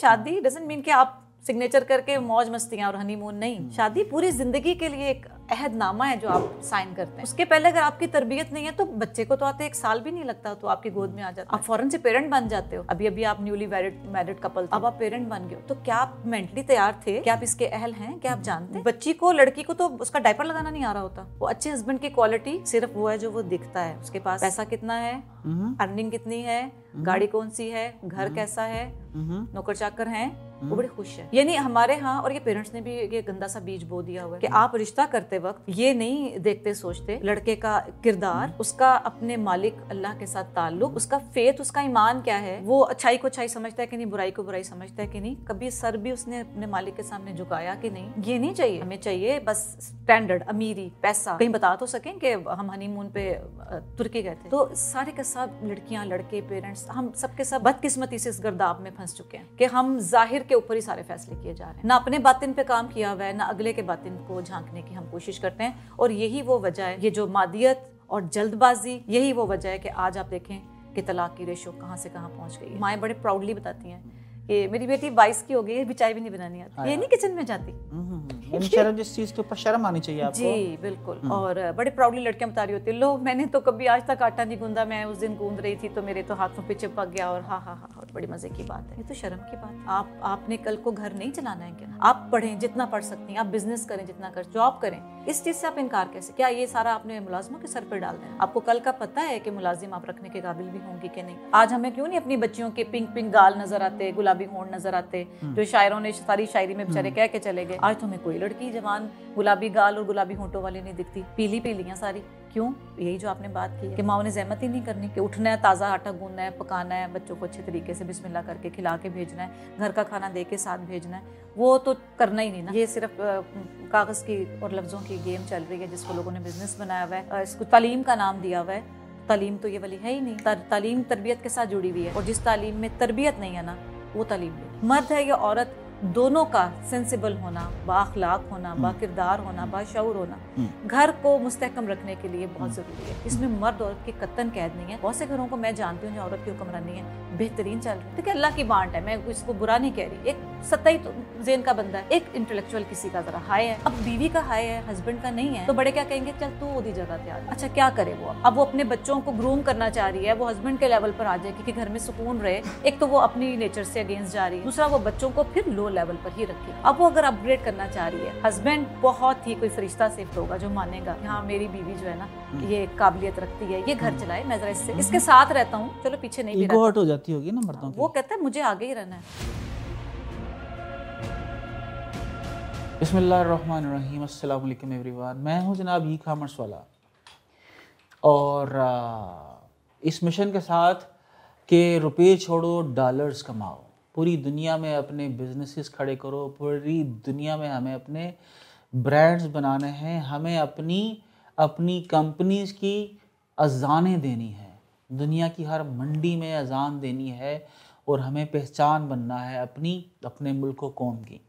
शादी doesn't mean कि आप सिग्नेचर करके मौज मस्तियाँ और हनीमून नहीं शादी पूरी ज़िंदगी के लिए एक अहदनामा है जो आप साइन करते हैं। उसके पहले अगर आपकी तरबियत नहीं है तो बच्चे को तो आते एक साल भी नहीं लगता तो आपकी गोद में आ जाता आप फ़ौरन से पेरेंट बन जाते हो। अभी अभी आप न्यूली मैरिड मैरिड कपल अब आप पेरेंट बन गए तो क्या आप मेंटली तैयार थे? क्या आप इसके अहल हैं? क्या आप जानते हैं? बच्ची को लड़की को तो उसका डायपर लगाना नहीं आ रहा होता। वो अच्छे हस्बैंड की क्वालिटी सिर्फ़ वो है जो वो दिखता है। उसके पास पैसा कितना है? अर्निंग कितनी है? गाड़ी कौन सी है? घर कैसा है? नौकर चाकर हैं? वो बड़े खुश है। यानी हमारे यहाँ और ये पेरेंट्स ने भी ये गंदा सा बीज बो दिया हुआ है कि आप रिश्ता करते वक्त ये नहीं देखते सोचते लड़के का किरदार उसका अपने मालिक अल्लाह के साथ ताल्लुक उसका फेथ उसका ईमान क्या है वो अच्छाई को अच्छाई समझता है कि नहीं बुराई को बुराई समझता है कि नहीं कभी सर भी उसने अपने मालिक के सामने झुकाया कि नहीं ये नहीं चाहिए। हमें चाहिए बस स्टैंडर्ड अमीरी पैसा। कहीं बता तो सकें कि हम हनीमून पे तुर्की गए थे। तो सारे के सब लड़कियाँ लड़के पेरेंट्स हम सबके सब बदकिस्मती से इस गर्दाब में फंस चुके हैं कि हम ज़ाहिर के ऊपर ही सारे फैसले किए जा रहे हैं। ना अपने बातिन पे काम किया हुआ है, ना अगले के बातिन को झांकने की हम कोशिश करते हैं। और यही वो वजह है, ये जो मादियत और जल्दबाजी, यही वो वजह है कि आज आप देखें कि तलाक की रेशो कहाँ से कहाँ पहुँच गई माएँ बड़े प्राउडली बताती हैं कि मेरी बेटी बाईस की हो गई भी चाय भी नहीं बनानी आती। ये नहीं किचन में जाती। हम्म, हम्म, हम्म। शर्म जिस चीज़ के ऊपर शर्म आनी चाहिए आपको। जी बिल्कुल। और बड़े प्राउडली लड़कियाँ बता रही होती लो मैंने तो कभी आज तक आटा नहीं गूंदा मैं उस दिन गूंद रही थी तो मेरे तो हाथों पे चिपक गया और हाँ हाँ हाँ और बड़ी मज़े की बात है। ये तो शर्म की बात है। आप आपने कल को घर नहीं चलाना है क्या? आप पढ़ें जितना पढ़ सकती हैं आप बिज़नेस करें जितना कर जॉब करें इस चीज़ से आप इनकार कैसे क्या ये सारा आपने मुलाजमों के सर पर डाल दें आपको कल का पता है कि मुलाजिम आप रखने के काबिल भी होंगे कि नहीं आज हमें क्यों नहीं अपनी बच्चियों के पिंक पिंक गाल नज़र आते गुलाबी होंड नज़र आते हम्म। जो शायरों ने सारी शायरी में बेचारे हम्म। कह के चले गए आज तो हमें कोई लड़की जवान गुलाबी गाल और गुलाबी होंठों वाली नहीं दिखती पीली पीलियाँ सारी क्यों? यही जो आपने बात की कि माओ ने जहमत ही नहीं करनी कि उठना है, ताज़ा आटा गूंदना है, पकाना है, बच्चों को अच्छे तरीके से बिस्मिल्लाह करके खिला के भेजना है, घर का खाना दे के साथ भेजना है, वो तो करना ही नहीं ना। ये सिर्फ़ कागज़ की और लफ्ज़ों की गेम चल रही है जिसको लोगों ने बिज़नेस बनाया हुआ है। इसको तालीम का नाम दिया हुआ है। तालीम तो ये वाली है ही नहीं। तालीम, तरबियत के साथ जुड़ी हुई है। और जिस तालीम में तरबियत नहीं है ना, वो तालीम मर्द है या औरत दोनों का सेंसिबल होना बाखलाक होना हम्म। बाकिरदार होना बाशूर होना हम्म। घर को मुस्तकम रखने के लिए बहुत ज़रूरी है। इसमें मर्द औरत की कत्तन कैद नहीं है। बहुत से घरों को मैं जानती हूँ जो औरत की हुक्मरानी है। बेहतरीन चल रही है। देखिए अल्लाह की बांट है। मैं इसको बुरा नहीं कह रही। एक सतही तो जेन का बंदा है। एक इंटेलेक्चुअल किसी का जरा हाई है। अब बीवी का हाई है हस्बैंड का नहीं है तो बड़े क्या कहेंगे चल तू वो जगह तैयार अच्छा क्या करे वो? अब वो अपने बच्चों को ग्रूम करना चाह रही है। वो हस्बैंड के लेवल पर आ जाए क्योंकि घर में सुकून रहे। एक तो वो अपनी नेचर से अगेंस्ट जा रही है। दूसरा वो बच्चों को फिर लो लेवल पर ही रखे। अब वो अगर अपग्रेड करना चाह रही है हस्बैंड बहुत ही कोई फरिश्ता सिफ्ट होगा जो मानेगा हाँ मेरी बीवी जो है ना हम्म। ये काबिलियत रखती है ये घर हम्म। चलाए मैं जरा इससे हम्म। इसके साथ रहता हूँ चलो पीछे नहीं भी हो जाती होगी ना मर्दों वो कहता है मुझे आगे ही रहना है। बसमीम अल्लाम एवरीवन। मैं हूँ जनाब ई कामर्स वाला। और इस मिशन के साथ कि रुपये छोड़ो डॉलर्स कमाओ। पूरी दुनिया में अपने बिजनेसेस खड़े करो पूरी दुनिया में हमें अपने ब्रांड्स बनाने हैं हमें अपनी अपनी कंपनीज़ की अजानें देनी है। दुनिया की हर मंडी में अजान देनी है और हमें पहचान बनना है अपनी अपने मुल्क कौम की।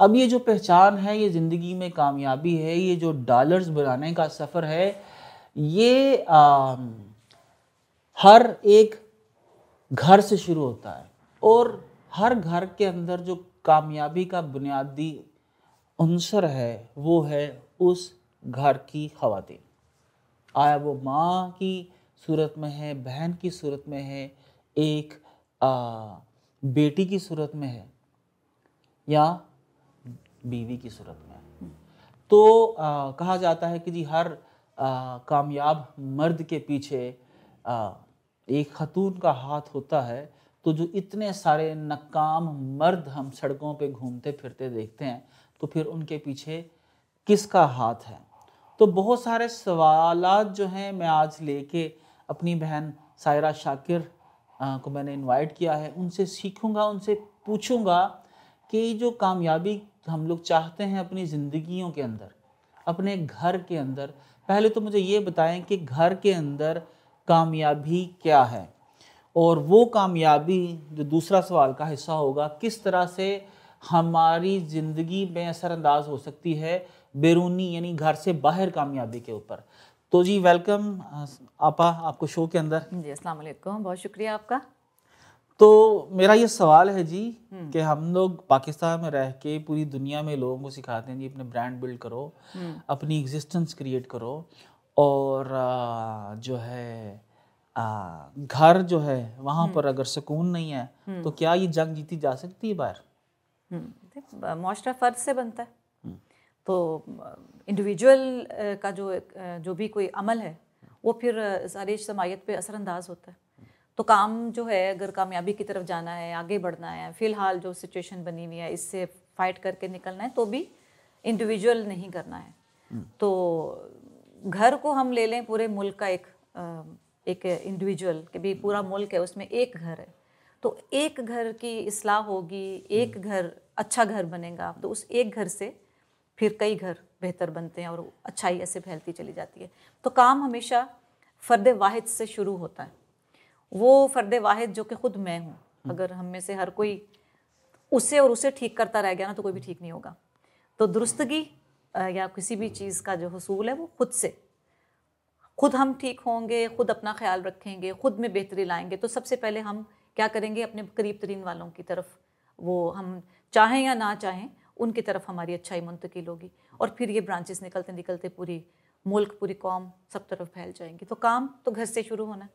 अब ये जो पहचान है ये ज़िंदगी में कामयाबी है ये जो डॉलर्स बनाने का सफ़र है ये आ, हर एक घर से शुरू होता है और हर घर के अंदर जो कामयाबी का बुनियादी अंसर है वो है उस घर की खातन। आया वो माँ की सूरत में है बहन की सूरत में है एक आ, बेटी की सूरत में है या बीवी की सूरत में तो आ, कहा जाता है कि जी हर आ, कामयाब मर्द के पीछे आ, एक खतून का हाथ होता है तो जो इतने सारे नकाम मर्द हम सड़कों पे घूमते फिरते देखते हैं तो फिर उनके पीछे किसका हाथ है? तो बहुत सारे सवालात जो हैं मैं आज लेके अपनी बहन सायरा शाकिर को मैंने इनवाइट किया है। उनसे सीखूँगा, उनसे पूछूँगा कि जो कामयाबी हम लोग चाहते हैं अपनी ज़िंदगियों के अंदर, अपने घर के अंदर, पहले तो मुझे ये बताएँ कि घर के अंदर कामयाबी क्या है? और वो कामयाबी जो दूसरा सवाल का हिस्सा होगा किस तरह से हमारी ज़िंदगी में असरअंदाज हो सकती है बैरूनी यानी घर से बाहर कामयाबी के ऊपर? तो जी वेलकम आपा आपको शो के अंदर। जी अस्सलाम वालेकुम बहुत शुक्रिया आपका। तो मेरा ये सवाल है जी कि हम लोग पाकिस्तान में रह के पूरी दुनिया में लोगों को सिखाते हैं जी अपने ब्रांड बिल्ड करो अपनी एग्जिस्टेंस क्रिएट करो और जो है घर जो है वहाँ पर अगर सुकून नहीं है तो क्या ये जंग जीती जा सकती है बाहर? मुआरा फ़र्ज़ से बनता है। तो इंडिविजुअल का जो जो भी कोई अमल है वो फिर सारी समायत पे असरअंदाज होता है। तो काम जो है अगर कामयाबी की तरफ़ जाना है आगे बढ़ना है फ़िलहाल जो सिचुएशन बनी हुई है इससे फाइट करके निकलना है तो भी इंडिविजुअल नहीं करना है। हम्म। तो घर को हम ले लें पूरे मुल्क का एक एक इंडिविजुअल कि भी पूरा मुल्क है उसमें एक घर है। तो एक घर की इसलाह होगी एक हम्म। घर अच्छा घर बनेगा तो उस एक घर से फिर कई घर बेहतर बनते हैं और अच्छाई ऐसे फैलती चली जाती है। तो काम हमेशा फ़र्द वाहिद से शुरू होता है। वो फ़र्द वाहिद जो कि ख़ुद मैं हूँ। अगर हम में से हर कोई उसे और उसे ठीक करता रह गया ना तो कोई भी ठीक नहीं होगा। तो दुरुस्तगी या किसी भी चीज़ का जो हसूल है वो खुद से खुद हम ठीक होंगे खुद अपना ख्याल रखेंगे खुद में बेहतरी लाएँगे तो सबसे पहले हम क्या करेंगे? अपने करीब तरीन वालों की तरफ़ वो हम चाहें या ना चाहें उनकी तरफ़ हमारी अच्छाई मुंतकिल होगी। और फिर ये ब्रांचेस निकलते निकलते पूरी मुल्क पूरी कौम सब तरफ़ फैल जाएँगी। तो काम तो घर से शुरू होना है।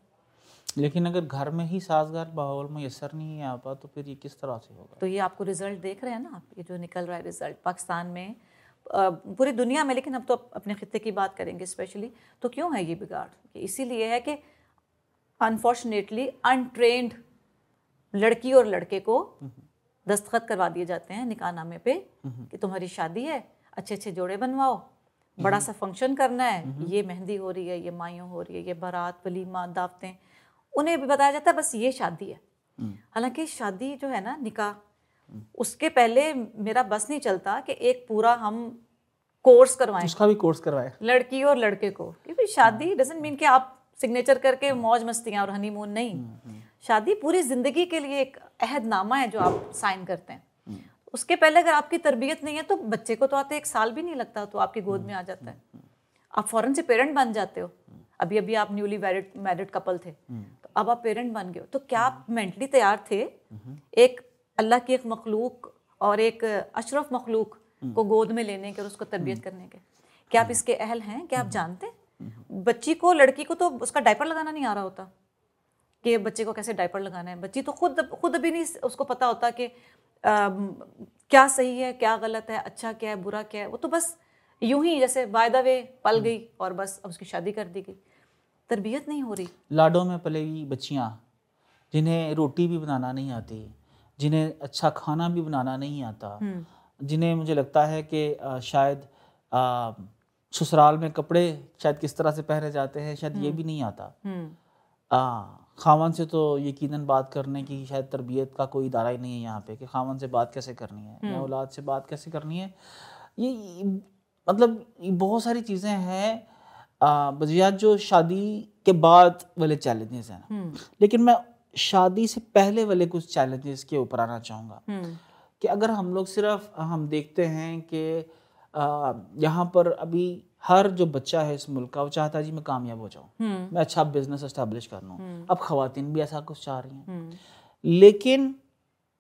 लेकिन अगर घर में ही साजगार माहौल मैसर नहीं आता तो फिर ये किस तरह से होगा? तो ये आपको रिज़ल्ट देख रहे हैं ना आप? ये जो निकल रहा है रिज़ल्ट पाकिस्तान में पूरी दुनिया में लेकिन अब तो अपने खत्े की बात करेंगे स्पेशली तो क्यों है ये बिगाड़ इसीलिए है कि अनफॉर्चुनेटली अनट्रेंड लड़की और लड़के को दस्तखत करवा दिए जाते हैं निकाहनामे पे कि तुम्हारी शादी है अच्छे अच्छे जोड़े बनवाओ बड़ा सा फ़ंक्शन करना है ये मेहंदी हो रही है ये माइयों हो रही है ये बारात वलीमा दावतें उन्हें भी बताया जाता है बस ये शादी है हम्म। हालाँकि शादी जो है ना निकाह उसके पहले मेरा बस नहीं चलता कि एक पूरा हम कोर्स करवाएँ। उसका भी कोर्स करवाएँ। लड़की और लड़के को। क्योंकि शादी डजेंट मीन कि आप सिग्नेचर करके मौज मस्तियाँ और हनीमून नहीं। हम्म, हम्म। शादी पूरी ज़िंदगी के लिए एक अहदनामा है जो आप साइन करते हैं। उसके पहले अगर आपकी तरबियत नहीं है तो बच्चे को तो आते एक साल भी नहीं लगता तो आपकी गोद में आ जाता है। आप फ़ौरन से पेरेंट बन जाते हो। अभी अभी आप न्यूली मैरिड मैरिड कपल थे। तो अब आप पेरेंट बन गए हो। तो क्या आप मेंटली तैयार थे? एक अल्लाह की एक मखलूक और एक अशरफ मखलूक को गोद में लेने के और उसको तरबियत करने के। क्या आप इसके अहल हैं? क्या आप जानते? हैं बच्ची को लड़की को तो उसका डायपर लगाना नहीं आ रहा होता कि बच्चे को कैसे डायपर लगाना है। बच्ची तो खुद खुद भी नहीं उसको पता होता कि आ, क्या सही है क्या गलत है अच्छा क्या है बुरा क्या है। वो तो बस यूँ ही जैसे बाय द वे पल गई और बस अब उसकी शादी कर दी गई। तरबियत नहीं हो रही। लाडों में पलेगी बच्चियाँ जिन्हें रोटी भी बनाना नहीं आती। जिन्हें अच्छा खाना भी बनाना नहीं आता हम्म। जिन्हें मुझे लगता है कि शायद ससुराल में कपड़े शायद किस तरह से पहने जाते हैं शायद ये हम्म। भी नहीं आता हम्म। खावन से तो यकीनन बात करने की शायद तरबियत का कोई इदारा ही नहीं है यहाँ पे कि खावन से बात कैसे करनी है या औलाद से बात कैसे करनी है ये मतलब बहुत सारी चीज़ें हैं बजियात जो शादी के बाद वाले चैलेंजेस हैं। लेकिन मैं शादी से पहले वाले कुछ चैलेंजेस के ऊपर आना चाहूँगा। हम्म। कि अगर हम लोग सिर्फ़ हम देखते हैं कि यहाँ पर अभी हर जो बच्चा है इस मुल्क का वो चाहता है जी मैं कामयाब हो जाऊँ। हम्म। मैं अच्छा बिज़नेस इस्टेब्लिश कर लूँ। अब खातन भी ऐसा कुछ चाह रही हैं। लेकिन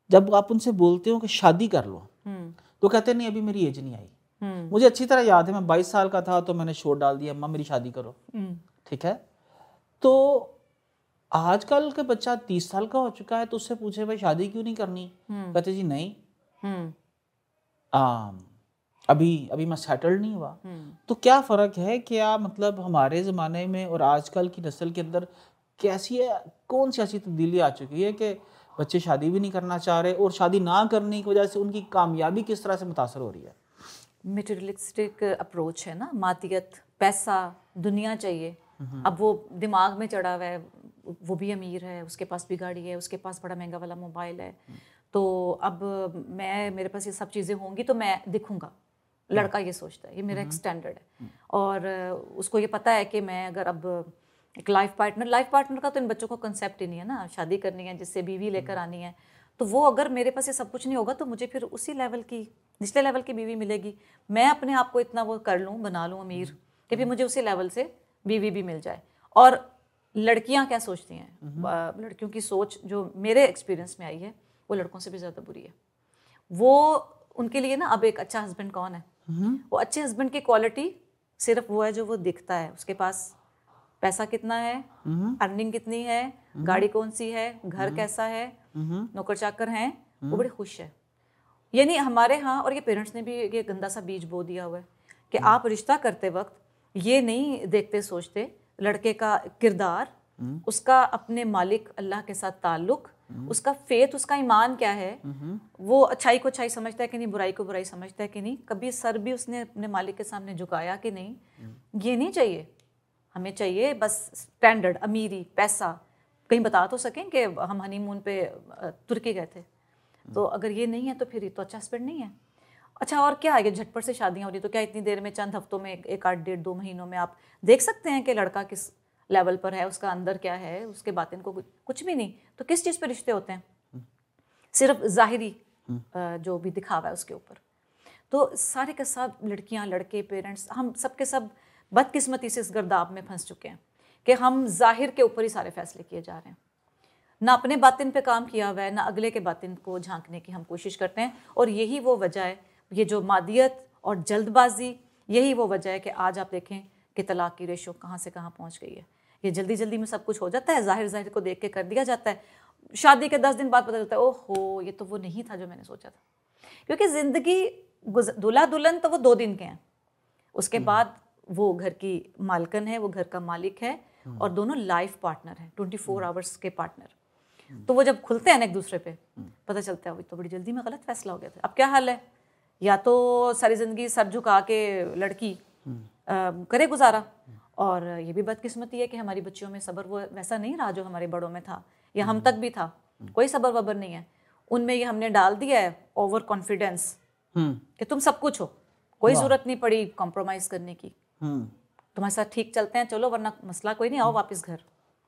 जब आप उनसे बोलते हो कि शादी कर लो तो कहते नहीं अभी मेरी एज नहीं आई। हम्म। मुझे अच्छी तरह याद है मैं बाईस साल का था तो मैंने शोर डाल दिया अम्मा मेरी शादी करो। हम्म। ठीक है? तो आजकल का बच्चा तीस साल का हो चुका है तो उससे पूछे भाई शादी क्यों नहीं करनी? हम्म। कहते जी नहीं। आ, अभी अभी मैं सेटल्ड नहीं हुआ। तो क्या फ़र्क है क्या मतलब हमारे ज़माने में और आजकल की नस्ल के अंदर कैसी है कौन सी ऐसी तब्दीली आ चुकी है कि बच्चे शादी भी नहीं करना चाह रहे और शादी ना करने की वजह से उनकी कामयाबी किस तरह से मुतासर हो रही है? मटेरियलिस्टिक अप्रोच है ना मातियत पैसा दुनिया चाहिए। अब वो दिमाग में चढ़ा हुआ है वो भी अमीर है उसके पास भी गाड़ी है उसके पास बड़ा महँगा वाला मोबाइल है। तो अब मैं मेरे पास ये सब चीज़ें होंगी तो मैं दिखूँगा। लड़का ये सोचता है ये मेरा एक स्टैंडर्ड है। और उसको ये पता है कि मैं अगर अब एक लाइफ पार्टनर लाइफ पार्टनर का तो इन बच्चों को कंसेप्ट ही नहीं है ना शादी करनी है जिससे बीवी लेकर आनी है। तो वो अगर मेरे पास ये सब कुछ नहीं होगा तो मुझे फिर उसी लेवल की निचले लेवल की बीवी मिलेगी। मैं अपने आप को इतना वो कर लूँ बना लूँ अमीर कि फिर मुझे उसी लेवल से बीवी भी मिल जाए। और लड़कियाँ क्या सोचती हैं? लड़कियों की सोच जो मेरे एक्सपीरियंस में आई है वो लड़कों से भी ज़्यादा बुरी है। वो उनके लिए ना अब एक अच्छा हस्बैंड कौन है? वो अच्छे हस्बैंड की क्वालिटी सिर्फ़ वो है जो वो दिखता है। उसके पास पैसा कितना है? अर्निंग कितनी है? गाड़ी कौन सी है? घर कैसा है? नौकर चाकर हैं? वो बड़े खुश है। यानी हमारे यहाँ और ये पेरेंट्स ने भी ये गंदा सा बीज बो दिया हुआ है कि आप रिश्ता करते वक्त ये नहीं देखते सोचते लड़के का किरदार उसका अपने मालिक अल्लाह के साथ ताल्लुक उसका फेथ उसका ईमान क्या है वो अच्छाई को अच्छाई समझता है कि नहीं बुराई को बुराई समझता है कि नहीं कभी सर भी उसने अपने मालिक के सामने झुकाया कि नहीं? ये नहीं चाहिए। हमें चाहिए बस स्टैंडर्ड अमीरी पैसा। कहीं बता तो सकें कि हम हनीमून पे तुर्की गए थे। तो अगर ये नहीं है तो फिर ये तो अच्छा हस्बैंड नहीं है। अच्छा और क्या? है झटपट से शादियाँ हो रही तो क्या इतनी देर में, चंद हफ्तों में, एक आठ डेढ़ दो महीनों में आप देख सकते हैं कि लड़का किस लेवल पर है, उसका अंदर क्या है, उसके बात इनको कुछ भी नहीं। तो किस चीज़ पर रिश्ते होते हैं? सिर्फ़ ज़ाहिरी जो भी दिखावा है उसके ऊपर। तो सारे के सब लड़कियाँ, लड़के, पेरेंट्स, हम सब के सब बदकिस्मती से इस गर्दाब में फंस चुके हैं कि हम ज़ाहिर के ऊपर ही सारे फैसले किए जा रहे हैं। ना अपने बातिन पे काम किया हुआ है, ना अगले के बातिन को झांकने की हम कोशिश करते हैं, और यही वो वजह है ये जो मादियत और जल्दबाजी यही वो वजह है कि आज आप देखें कि तलाक की रेशो कहाँ से कहाँ पहुँच गई है। ये जल्दी जल्दी में सब कुछ हो जाता है ज़ाहिर ज़ाहिर को देख के कर दिया जाता है। शादी के दस दिन बाद पता चलता है ओहो ये तो वो नहीं था जो मैंने सोचा था। क्योंकि ज़िंदगी दूल्हा दुल्हन तो वो दो दिन के हैं। उसके हम्म। बाद वो घर की मालकन है वो घर का मालिक है हम्म। और दोनों लाइफ पार्टनर हैं ट्वेंटी फोर आवर्स के पार्टनर। तो वो जब खुलते हैं ना एक दूसरे पे हम्म। पता चलता है वो तो बड़ी जल्दी में गलत फैसला हो गया था। अब क्या हाल है? या तो सारी ज़िंदगी सर झुका के लड़की आ, करे गुजारा। और ये भी बदकिस्मती है कि हमारी बच्चियों में सब्र वो वैसा नहीं रहा जो हमारे बड़ों में था या हम तक भी था। कोई सब्र वबर नहीं है। उनमें ये हमने डाल दिया है ओवर कॉन्फिडेंस कि तुम सब कुछ हो। कोई ज़रूरत नहीं पड़ी कॉम्प्रोमाइज करने की। हम्म। तुम्हारे साथ ठीक चलते हैं चलो वरना मसला कोई नहीं आओ वापस घर।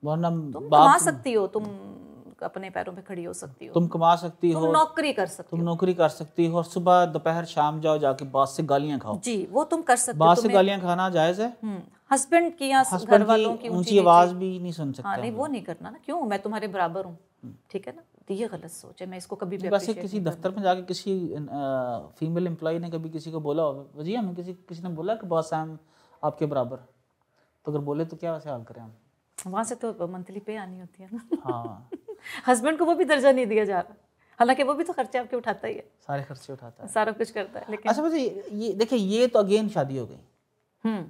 वरना तुम कमा सकती हो तुम अपने पैरों पे खड़ी हो सकती हो। तुम कमा सकती तुम हो नौकरी कर सकती तुम नौकरी कर सकती हो और सुबह दोपहर शाम जाओ जाके बास से गालियाँ खाओ। जी वो तुम कर सकते बास से गालियाँ खाना जायज़ है। हस्बैंड हम्म, की या घर वालों की ऊँची आवाज़ भी नहीं सुन सकते हाँ नहीं वो नहीं करना ना। क्यों? मैं तुम्हारे बराबर हूँ। हम्म। ठीक है ना? तो ये गलत सोच है। मैं इसको कभी भी वैसे किसी दफ्तर में जाके किसी फीमेल एम्प्लॉय ने कभी किसी को बोला होगा वजी हमें किसी किसी ने बोला कि बॉस आई आपके बराबर तो अगर बोले तो क्या वैसे हाल करें हम? वहाँ से तो मंथली पे आनी होती है ना। हाँ। हस्बैंड को वो भी दर्जा नहीं दिया जा रहा। हालाँकि वो भी तो खर्चे आपके उठाता ही है। सारे खर्चे उठाता है। सारा कुछ करता है लेकिन अच्छा मुझे ये देखिए ये तो अगेन शादी हो गई। हम्म।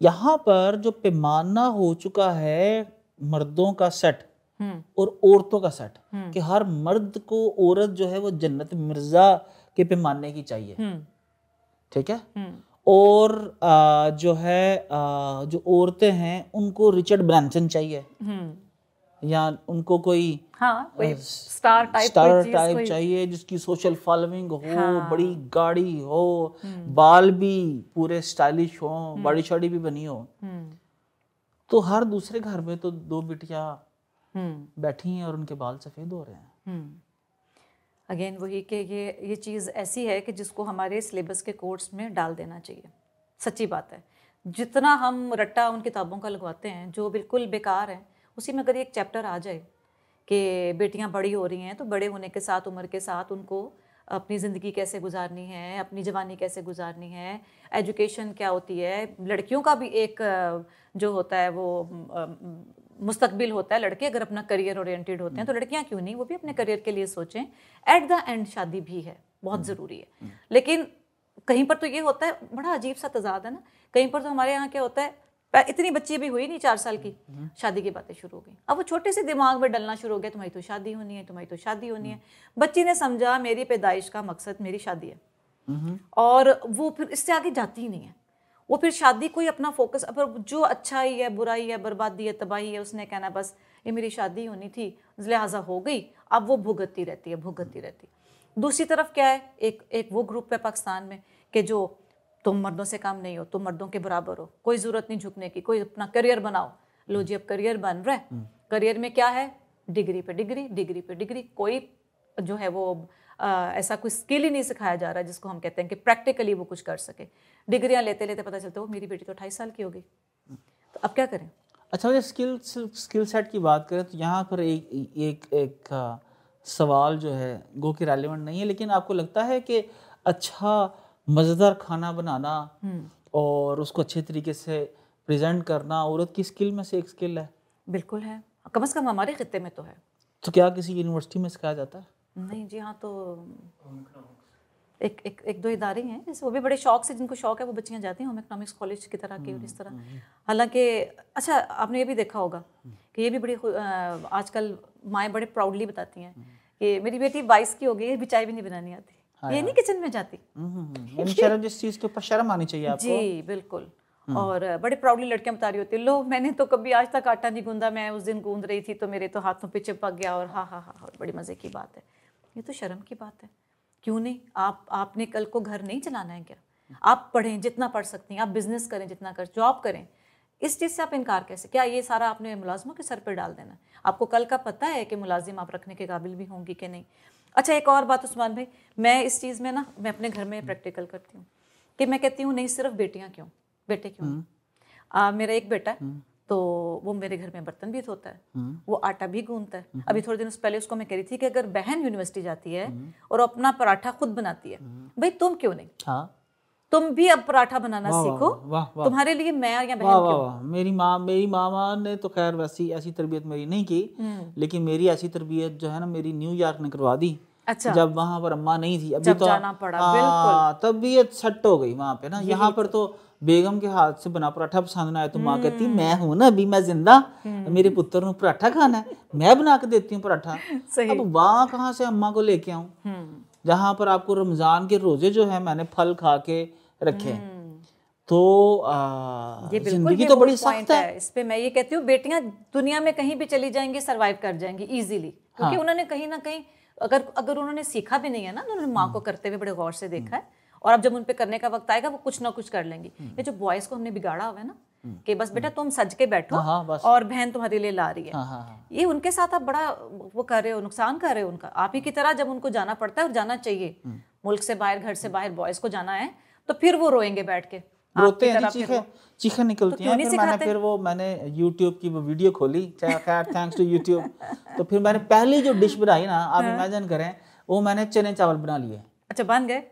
यहाँ पर जो पैमाना हो चुका है मर्दों का सेट हम्म। और औरतों का सेट हम्म। कि हर मर्द को औरत जो है वो जन्नत मिर्ज़ा के पैमाने की चाहिए। ठीक है? और आ, जो है आ, जो औरतें हैं उनको रिचर्ड ब्रांसन चाहिए। या उनको कोई हाँ, कोई स्टार टाइप स्टार टाइप चाहिए जिसकी सोशल फॉलोइंग हो हाँ। बड़ी गाड़ी हो बाल भी पूरे स्टाइलिश हो बड़ी शाड़ी भी बनी हो। तो हर दूसरे घर में तो दो बिटिया हम्म। बैठी हैं और उनके बाल सफ़ेद हो रहे हैं। Again hmm. वही कि ये ये चीज़ ऐसी है कि जिसको हमारे सिलेबस के कोर्स में डाल देना चाहिए। सच्ची बात है। जितना हम रट्टा उन किताबों का लगवाते हैं जो बिल्कुल बेकार है उसी में अगर एक चैप्टर आ जाए कि बेटियाँ बड़ी हो रही हैं तो बड़े होने के साथ उम्र के साथ उनको अपनी ज़िंदगी कैसे गुजारनी है अपनी जवानी कैसे गुजारनी है एजुकेशन क्या होती है लड़कियों का भी एक जो होता है वो मुस्तकबिल होता है लड़के अगर अपना करियर ओरिएंटेड होते हैं तो लड़कियाँ क्यों नहीं वो भी अपने करियर के लिए सोचें एट द एंड शादी भी है बहुत हम्म। ज़रूरी है हम्म। लेकिन कहीं पर तो ये होता है बड़ा अजीब सा तजाद है ना कहीं पर तो हमारे यहाँ क्या होता है इतनी बच्ची भी हुई नहीं चार साल की। हम्म। शादी की बातें शुरू हो गई। अब वो छोटे से दिमाग में डलना शुरू हो गया तुम्हारी तो शादी होनी है तुम्हारी तो शादी होनी है। बच्ची ने समझा मेरी पैदाइश का मकसद मेरी शादी है। और वो फिर इससे आगे जाती ही नहीं है। वो फिर शादी को ही अपना फोकस अब जो अच्छा ही है बुराई है बर्बादी है तबाही है उसने कहना बस ये मेरी शादी होनी थी लिहाजा हो गई अब वो भुगतती रहती है भुगतती रहती है। दूसरी तरफ़ क्या है एक एक वो ग्रुप है पाकिस्तान में कि जो तुम मर्दों से काम नहीं हो तुम मर्दों के बराबर हो। कोई ज़रूरत नहीं झुकने की कोई अपना करियर बनाओ। लो जी अब करियर बन रहा है। करियर में क्या है? डिग्री पे डिग्री डिग्री पे डिग्री। कोई जो है वो आ, ऐसा कोई स्किल ही नहीं सिखाया जा रहा जिसको हम कहते हैं कि प्रैक्टिकली वो कुछ कर सके। डिग्रियाँ लेते लेते पता चलता वो मेरी बेटी तो अठाईस साल की हो गई तो अब क्या करें? अच्छा मुझे स्किल स्किल सेट की बात करें तो यहाँ पर एक एक एक सवाल जो है गो के रेलिवेंट नहीं है लेकिन आपको लगता है कि अच्छा मज़ेदार खाना बनाना और उसको अच्छे तरीके से प्रेजेंट करना औरत की स्किल में से एक स्किल है। बिल्कुल है। कम से कम हमारे खत्ते में तो है। तो क्या किसी यूनिवर्सिटी में सिखाया जाता है? नहीं जी हाँ तो एक एक एक दो इदारे हैं। जैसे वो भी बड़े शौक से जिनको शौक है वो बच्चियाँ जाती हैं। होम इकोनॉमिक्स कॉलेज की तरह की और इस तरह। हालाँकि अच्छा आपने ये भी देखा होगा कि ये भी बड़ी आजकल माएँ बड़े प्राउडली बताती हैं कि मेरी बेटी बाईस की हो गई है भी चाय भी नहीं बनानी आती। ये नहीं किचन में जाती। शर्म जिस चीज़ के ऊपर शर्म आनी चाहिए आपको। जी बिल्कुल। और बड़े प्राउडली लड़कियाँ बता रही होती हैं, लो मैंने तो कभी आज तक आटा नहीं गूंदा मैं उस दिन गूंद रही थी तो मेरे तो हाथों पे चिपक गया और हाँ हाँ हाँ हाँ बड़ी मज़े की बात है। ये तो शर्म की बात है। क्यों नहीं? आप आपने कल को घर नहीं चलाना है क्या? आप पढ़ें जितना पढ़ सकती हैं आप बिज़नेस करें जितना कर जॉब करें। इस चीज़ से आप इनकार कैसे? क्या ये सारा आपने मुलाजमों के सर पर डाल देना? आपको कल का पता है कि मुलाजिम आप रखने के काबिल भी होंगी कि नहीं? अच्छा एक और बात उस्मान भाई मैं इस चीज़ में ना मैं अपने घर में प्रैक्टिकल करती हूँ कि मैं कहती हूँ नहीं सिर्फ़ बेटियाँ क्यों? बेटे क्यों? आ, मेरा एक बेटा है तो वो मेरे घर में बर्तन भी धोता है वो आटा भी गूंदता है। अभी थोड़े दिन पहले उसको मैं कह रही थी कि अगर बहन यूनिवर्सिटी जाती है और अपना पराठा खुद बनाती है भाई तुम क्यों नहीं? हाँ। तुम भी अब पराठा बनाना सीखो। वाह वाह तुम्हारे लिए मैं या बहन वाह क्यों? वाह। मेरी माँ मेरी मामा ने तो खैर वैसी ऐसी तरबियत मेरी नहीं की लेकिन मेरी ऐसी तरबियत जो है ना मेरी न्यूयॉर्क ने करवा दी। अच्छा। जब वहाँ पर अम्मा नहीं थी अभी तो जाना पड़ा, हाँ, तबीयत सेट हो गई वहाँ पे ना। यहाँ पर तो। बेगम के हाथ से बना पराठा पसंद ना आया तो माँ कहती हम्म। मैं हूँ ना अभी मैं ज़िंदा। मेरे पुत्र ने पराठा खाना है। मैं बना के देती हूँ पराठा। अब वहाँ कहाँ से अम्मा को लेके आऊँ? हम्म। जहाँ पर आपको रमज़ान के रोज़े जो है मैंने फल खा के रखे। तो आ, ये ज़िंदगी तो बड़ी सख्त है। है। इस पे मैं ये कहती हूँ बेटियाँ दुनिया में कहीं भी चली जाएँगी सरवाइव कर जाएँगी इजीली हाँ। क्योंकि उन्होंने कहीं ना कहीं अगर अगर उन्होंने सीखा भी नहीं है ना तो उन्होंने माँ हम्म। को करते हुए बड़े गौर से देखा है। और अब जब उन पे करने का वक्त आएगा वो कुछ ना कुछ कर लेंगी। हम्म। ये जो बॉयज़ को हमने बिगाड़ा हुआ है ना कि बस बेटा तुम सज के बैठो हाँ, हाँ। और बहन तुम्हारे लिए ला रही है। हाँ हाँ हाँ। ये उनके साथ आप बड़ा वो कर रहे हो नुकसान कर रहे हो उनका। आप ही की तरह जब उनको जाना पड़ता है और जाना चाहिए। हम्म। मुल्क से बाहर घर से बाहर बॉयज़ को जाना है। तो फिर वो रोएँगे बैठ के। रोते हैं चीखें चीखें निकलती क्यों हैं फिर मैंने फिर वो मैंने यूट्यूब की वो वीडियो खोली खैर थैंक्स टू यूट्यूब तो फिर मैंने पहली जो डिश बनाई ना आप हाँ। इमेजिन करें वो मैंने चने चावल बना लिए। अच्छा बन गए?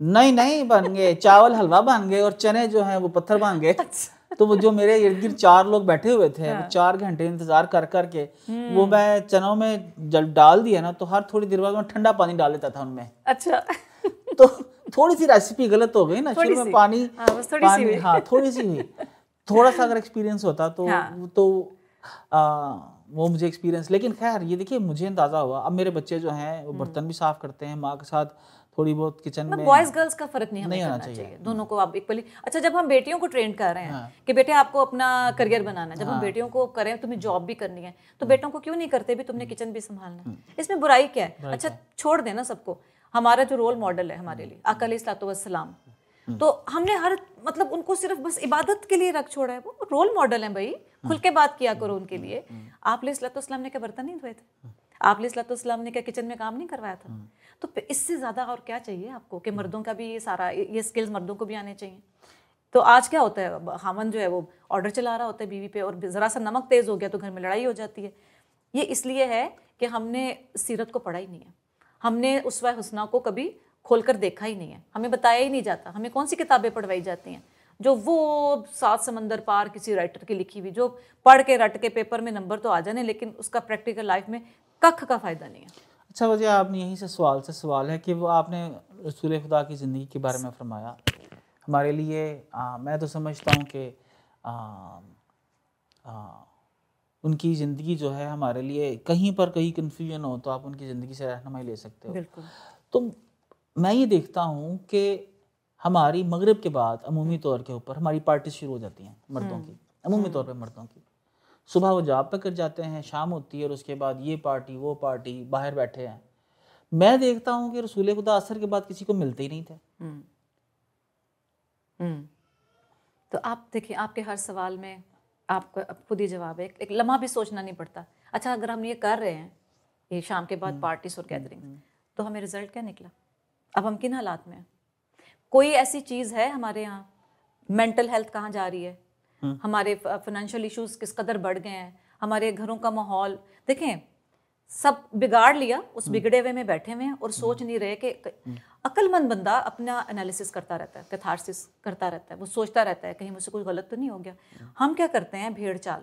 नहीं नहीं बन गए। चावल हलवा बन गए और चने जो हैं वो पत्थर बन गए। अच्छा। तो वो जो मेरे इर्द गिर्द चार लोग बैठे हुए थे हाँ। वो चार घंटे इंतज़ार कर कर के हम्म। वो मैं चनों में जब डाल दिया ना तो हर थोड़ी देर बाद मैं ठंडा पानी डाल देता था उनमें। अच्छा। तो थोड़ी सी रेसिपी गलत हो गई ना शुरू में पानी हाँ, थोड़ी सी पानी हुई। हाँ थोड़ी सी हुई थोड़ा सा अगर एक्सपीरियंस होता तो हाँ। तो आ, वो मुझे एक्सपीरियंस लेकिन खैर ये देखिए मुझे अंदाज़ा हुआ अब मेरे बच्चे जो हैं वो हम्म। बर्तन भी साफ़ करते हैं माँ के साथ थोड़ी बहुत किचन में बॉयज़ गर्ल्स का फ़र्क नहीं हमें नहीं करना होना चाहिए चाहिए। दोनों को आप इक्वली अच्छा जब हम बेटियों को ट्रेन कर रहे हैं हाँ। कि बेटे आपको अपना करियर बनाना है जब हाँ। हम बेटियों को करें तुम्हें जॉब भी करनी है तो बेटों को क्यों नहीं करते भी तुमने किचन भी संभालना है इसमें बुराई क्या है अच्छा छोड़ देना सबको हमारा जो रोल मॉडल है हमारे लिए अकल सलाम तो हमने हर मतलब उनको सिर्फ़ बस इबादत के लिए रख छोड़ा है वो रोल मॉडल है भाई। खुल के बात किया करो उनके लिए। आप इस्लाम ने क्या बर्तन नहीं धोए थे? आप इस्लाम ने क्या किचन में काम नहीं करवाया था? तो इससे ज़्यादा और क्या चाहिए आपको कि मर्दों का भी ये सारा ये स्किल्स मर्दों को भी आने चाहिए? तो आज क्या होता है? हामन जो है वो ऑर्डर चला रहा होता है बीवी पे और ज़रा सा नमक तेज़ हो गया तो घर में लड़ाई हो जाती है। ये इसलिए है कि हमने सीरत को पढ़ा ही नहीं है। हमने उसवा हुसना को कभी खोलकर देखा ही नहीं है। हमें बताया ही नहीं जाता। हमें कौन सी किताबें पढ़वाई जाती हैं? जो वो सात समंदर पार किसी राइटर की लिखी हुई जो पढ़ के रट के पेपर में नंबर तो आ जाने लेकिन उसका प्रैक्टिकल लाइफ में कख का फ़ायदा नहीं है। अच्छा वजह आपने यहीं से सवाल से सवाल है कि वो आपने रसूल खुदा की ज़िंदगी के बारे में फरमाया। हमारे लिए आ, मैं तो समझता हूँ कि उनकी ज़िंदगी जो है हमारे लिए कहीं पर कहीं कन्फ्यूज़न हो तो आप उनकी ज़िंदगी से रहनुमाई ले सकते हो। तो मैं ये देखता हूँ कि हमारी मगरिब के बाद अमूमी तौर के ऊपर हमारी पार्टी शुरू हो जाती हैं मर्दों की अमूमी तौर पे मर्दों की। सुबह वो जॉब पे कर जाते हैं शाम होती है और उसके बाद ये पार्टी वो पार्टी बाहर बैठे हैं। मैं देखता हूँ कि रसूल खुदा असर के बाद किसी को मिलते ही नहीं थे। हम्म। हम्म। तो आप देखिए आपके हर सवाल में आपका खुद ही जवाब है। एक लम्हा भी सोचना नहीं पड़ता। अच्छा अगर हम ये कर रहे हैं ये शाम के बाद पार्टीज़ और गैदरिंग तो हमें रिज़ल्ट क्या निकला? अब हम किन हालात में हैं? कोई ऐसी चीज़ है हमारे यहाँ? मेंटल हेल्थ कहाँ जा रही है? हमारे फाइनेंशियल इश्यूज़ किस कदर बढ़ गए हैं? हमारे घरों का माहौल देखें सब बिगाड़ लिया उस बिगड़े हुए में बैठे हुए हैं और सोच नहीं रहे कि अक्लमंद बंदा अपना एनालिसिस करता रहता है कैथारसिस करता रहता है, वो सोचता रहता है कहीं मुझसे कुछ गलत तो नहीं हो गया। हम क्या करते हैं भेड़ चाल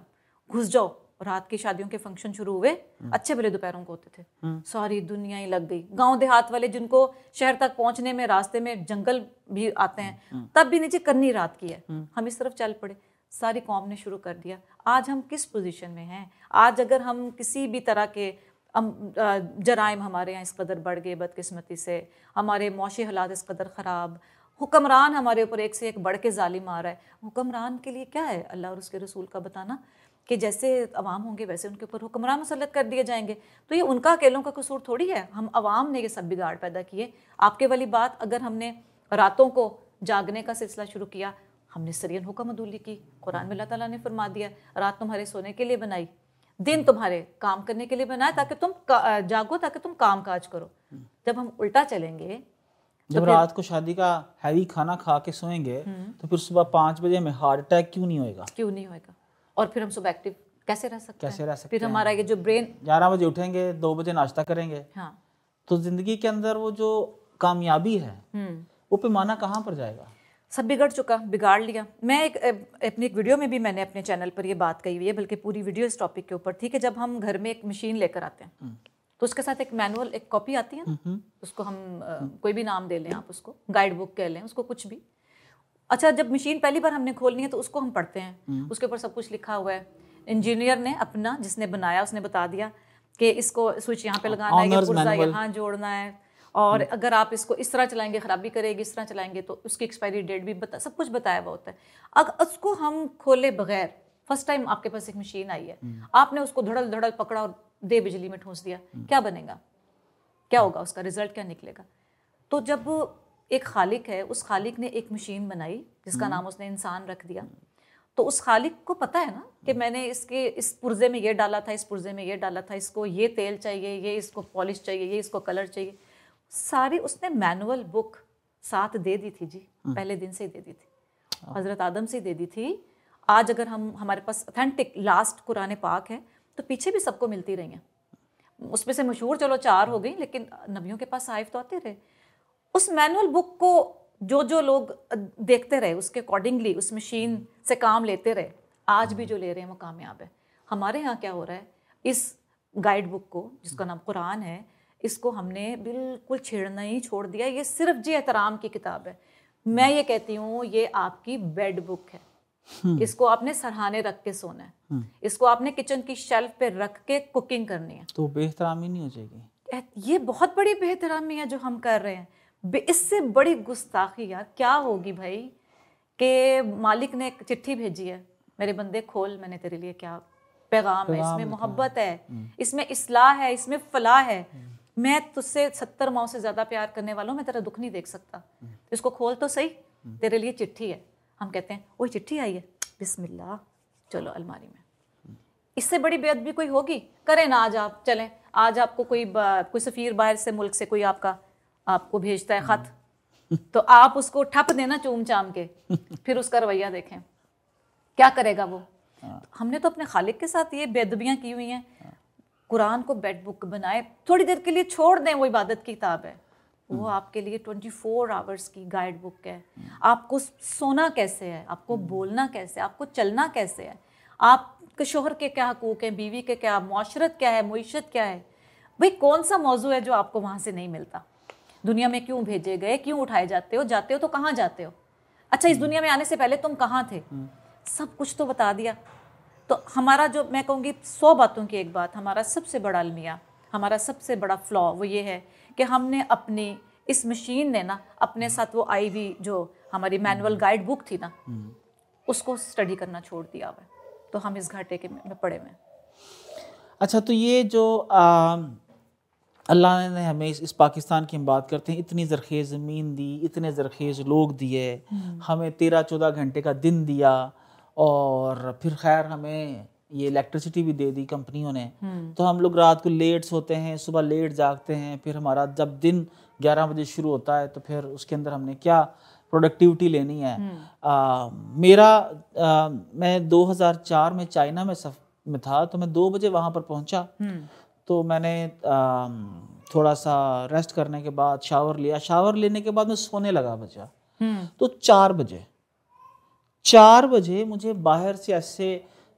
घुस जाओ। रात की शादियों के फ़ंक्शन शुरू हुए, अच्छे भले दोपहरों को होते थे। सारी दुनिया ही लग गई। गाँव देहात वाले जिनको शहर तक पहुँचने में, रास्ते में जंगल भी आते हैं, तब भी नीचे करनी रात की है। हम इस तरफ़ चल पड़े। सारी कॉम ने शुरू कर दिया। आज हम किस पोजीशन में हैं? आज अगर हम किसी भी तरह के जराइम हमारे यहाँ इस कदर बढ़ गए बदकिस्मती से। हमारे मौशी हालात इस कदर ख़राब। हुक्मरान हमारे ऊपर एक से एक बढ़ के जालिम आ रहा है। हुक्मरान के लिए क्या है? अल्लाह और उसके रसूल का बताना कि जैसे अवाम होंगे, वैसे उनके ऊपर हुक्मरान मुसलत कर दिए जाएँगे। तो ये उनका अकेलों का कसूर थोड़ी है। हम अवाम ने ये सब बिगाड़ पैदा किए। आपके वाली बात, अगर हमने रातों को जागने का सिलसिला शुरू किया, हमने सरियन हुक्म अदूली की। कुरान में अल्लाह ताला ने फरमा दिया, रात तुम्हारे सोने के लिए बनाई। दिन तुम्हारे काम करने के लिए बनाए ताकि तुम जागो ताकि तुम काम काज करो। जब हम उल्टा चलेंगे तो जब रात को शादी का हैवी खाना खा के सोएँगे हम्म। तो फिर सुबह पाँच बजे हमें हार्ट अटैक क्यों नहीं होएगा? क्यों नहीं होएगा? और फिर हम सुबह एक्टिव कैसे रह सकते कैसे रह सकते फिर हमारा ये जो ब्रेन ग्यारह बजे उठेंगे दो बजे नाश्ता करेंगे। हाँ। तो ज़िंदगी के अंदर वो जो कामयाबी है हम्म। वो पैमाना कहाँ पर जाएगा? सब बिगड़ चुका बिगाड़ लिया। मैं एक अपनी एक वीडियो में भी मैंने अपने चैनल पर ये बात कही हुई है बल्कि पूरी वीडियो इस टॉपिक के ऊपर। थी कि जब हम घर में एक मशीन लेकर आते हैं हम्म। तो उसके साथ एक मैनुअल एक कॉपी आती है ना उसको हम आ, कोई भी नाम दे लें आप उसको गाइड बुक कह लें उसको कुछ भी। अच्छा जब मशीन पहली बार हमने खोलनी है तो उसको हम पढ़ते हैं। हम्म। उसके ऊपर सब कुछ लिखा हुआ है। इंजीनियर ने अपना जिसने बनाया उसने बता दिया कि इसको स्विच यहाँ पे लगाना है यहाँ जोड़ना है। और हम्म। अगर आप इसको इस तरह चलाएँगे ख़राबी करेगी इस तरह चलाएँगे तो उसकी एक्सपायरी डेट भी बता सब कुछ बताया हुआ होता है। अगर उसको हम खोले बगैर फ़र्स्ट टाइम आपके पास एक मशीन आई है। हम्म। आपने उसको धड़ल धड़ल पकड़ा और दे बिजली में ठूंस दिया हम्म। क्या बनेगा? क्या होगा उसका? रिज़ल्ट क्या निकलेगा? तो जब एक खालिक है उस खालिक ने एक मशीन बनाई जिसका नाम उसने इंसान रख दिया। तो उस खालिक को पता है ना कि मैंने इसके इस पुर्जे में ये डाला था इस पुर्जे में ये डाला था इसको ये तेल चाहिए ये इसको पॉलिश चाहिए ये इसको कलर चाहिए। सारी उसने मैनुअल बुक साथ दे दी थी जी हम्म। पहले दिन से ही दे दी थी। हाँ। हज़रत आदम से ही दे दी थी। आज अगर हम हमारे पास ऑथेंटिक लास्ट कुरान पाक है तो पीछे भी सबको मिलती रही हैं। उसमें से मशहूर चलो चार हो गई लेकिन नबियों के पास साइफ तो आते रहे। उस मैनुअल बुक को जो जो लोग देखते रहे उसके अकॉर्डिंगली उस मशीन से काम लेते रहे आज भी जो ले रहे हैं वो कामयाब है। हमारे यहाँ क्या हो रहा है इस गाइड बुक को जिसका नाम कुरान है इसको हमने बिल्कुल छेड़ना ही छोड़ दिया। ये सिर्फ़ जी एहतराम की किताब है। मैं ये कहती हूँ ये आपकी बेड बुक है। हम्म। इसको आपने सरहाने रख के सोना है। हम्म। इसको आपने किचन की शेल्फ पे रख के कुकिंग करनी है। तो बेहतरामी नहीं हो जाएगी? ये बहुत बड़ी बेहतरामी है जो हम कर रहे हैं। इससे बड़ी गुस्ताखी यार क्या होगी भाई? कि मालिक ने एक चिट्ठी भेजी है मेरे बंदे खोल मैंने तेरे लिए क्या पैगाम है? इसमें मोहब्बत है। हम्म। इसमें इसलाह है इसमें फलाह है। मैं तुझसे सत्तर माओ से ज़्यादा प्यार करने वालों मैं तेरा दुख नहीं देख सकता। इसको खोल तो सही तेरे लिए चिट्ठी है। हम कहते हैं वही चिट्ठी आई है? बिस्मिल्लाह चलो अलमारी में। इससे बड़ी बेअदबी कोई होगी? करें ना आज आप चलें। आज आपको कोई कोई सफ़ीर बाहर से मुल्क से कोई आपका आपको भेजता है ख़त। तो आप उसको ठप देना चूम चाम के फिर उसका रवैया देखें। क्या करेगा वो? हाँ। हमने तो अपने खालिक के साथ ये बेदबियाँ की हुई हैं। कुरान को बेड बुक बनाए थोड़ी देर के लिए छोड़ दें वो इबादत की किताब है। वो हम्म। आपके लिए ट्वेंटी फोर आवर्स की गाइड बुक है। आपको सोना कैसे है? आपको हम्म। बोलना कैसे है? आपको चलना कैसे है? आपके शोहर के क्या हकूक़ हैं? बीवी के क्या माशरत क्या है? मीशत क्या है? भाई कौन सा मौजू है जो आपको वहाँ से नहीं मिलता? दुनिया में क्यों भेजे गए? क्यों उठाए जाते हो? जाते हो तो कहाँ जाते हो? अच्छा इस हम्म। दुनिया में आने से पहले तुम कहाँ थे? सब कुछ तो बता दिया। तो हमारा जो मैं कहूँगी सौ बातों की एक बात हमारा सबसे बड़ा अलमिया हमारा सबसे बड़ा फ्लॉ वो ये है कि हमने अपनी इस मशीन ने ना अपने साथ वो आई हुई जो हमारी मैनुअल गाइड बुक थी ना उसको स्टडी करना छोड़ दिया हुआ तो हम इस घाटे के में पड़े में अच्छा तो ये जो अल्लाह ने हमें इस, इस पाकिस्तान की हम बात करते हैं इतनी ज़रखेज़ ज़मीन दी इतने ज़रखेज़ लोग दिए हम्म। हमें तेरह चौदह घंटे का दिन दिया और फिर खैर हमें ये इलेक्ट्रिसिटी भी दे दी कंपनियों ने। हम्म। तो हम लोग रात को लेट सोते हैं सुबह लेट जागते हैं फिर हमारा जब दिन ग्यारह बजे शुरू होता है तो फिर उसके अंदर हमने क्या प्रोडक्टिविटी लेनी है। आ, मेरा आ, मैं 2004 में चाइना में सफ में था तो मैं दो बजे वहाँ पर पहुँचा। तो मैंने आ, थोड़ा सा रेस्ट करने के बाद शावर लिया। शावर लेने के बाद मैं सोने लगा बचा। तो चार बजे चार बजे मुझे बाहर से ऐसे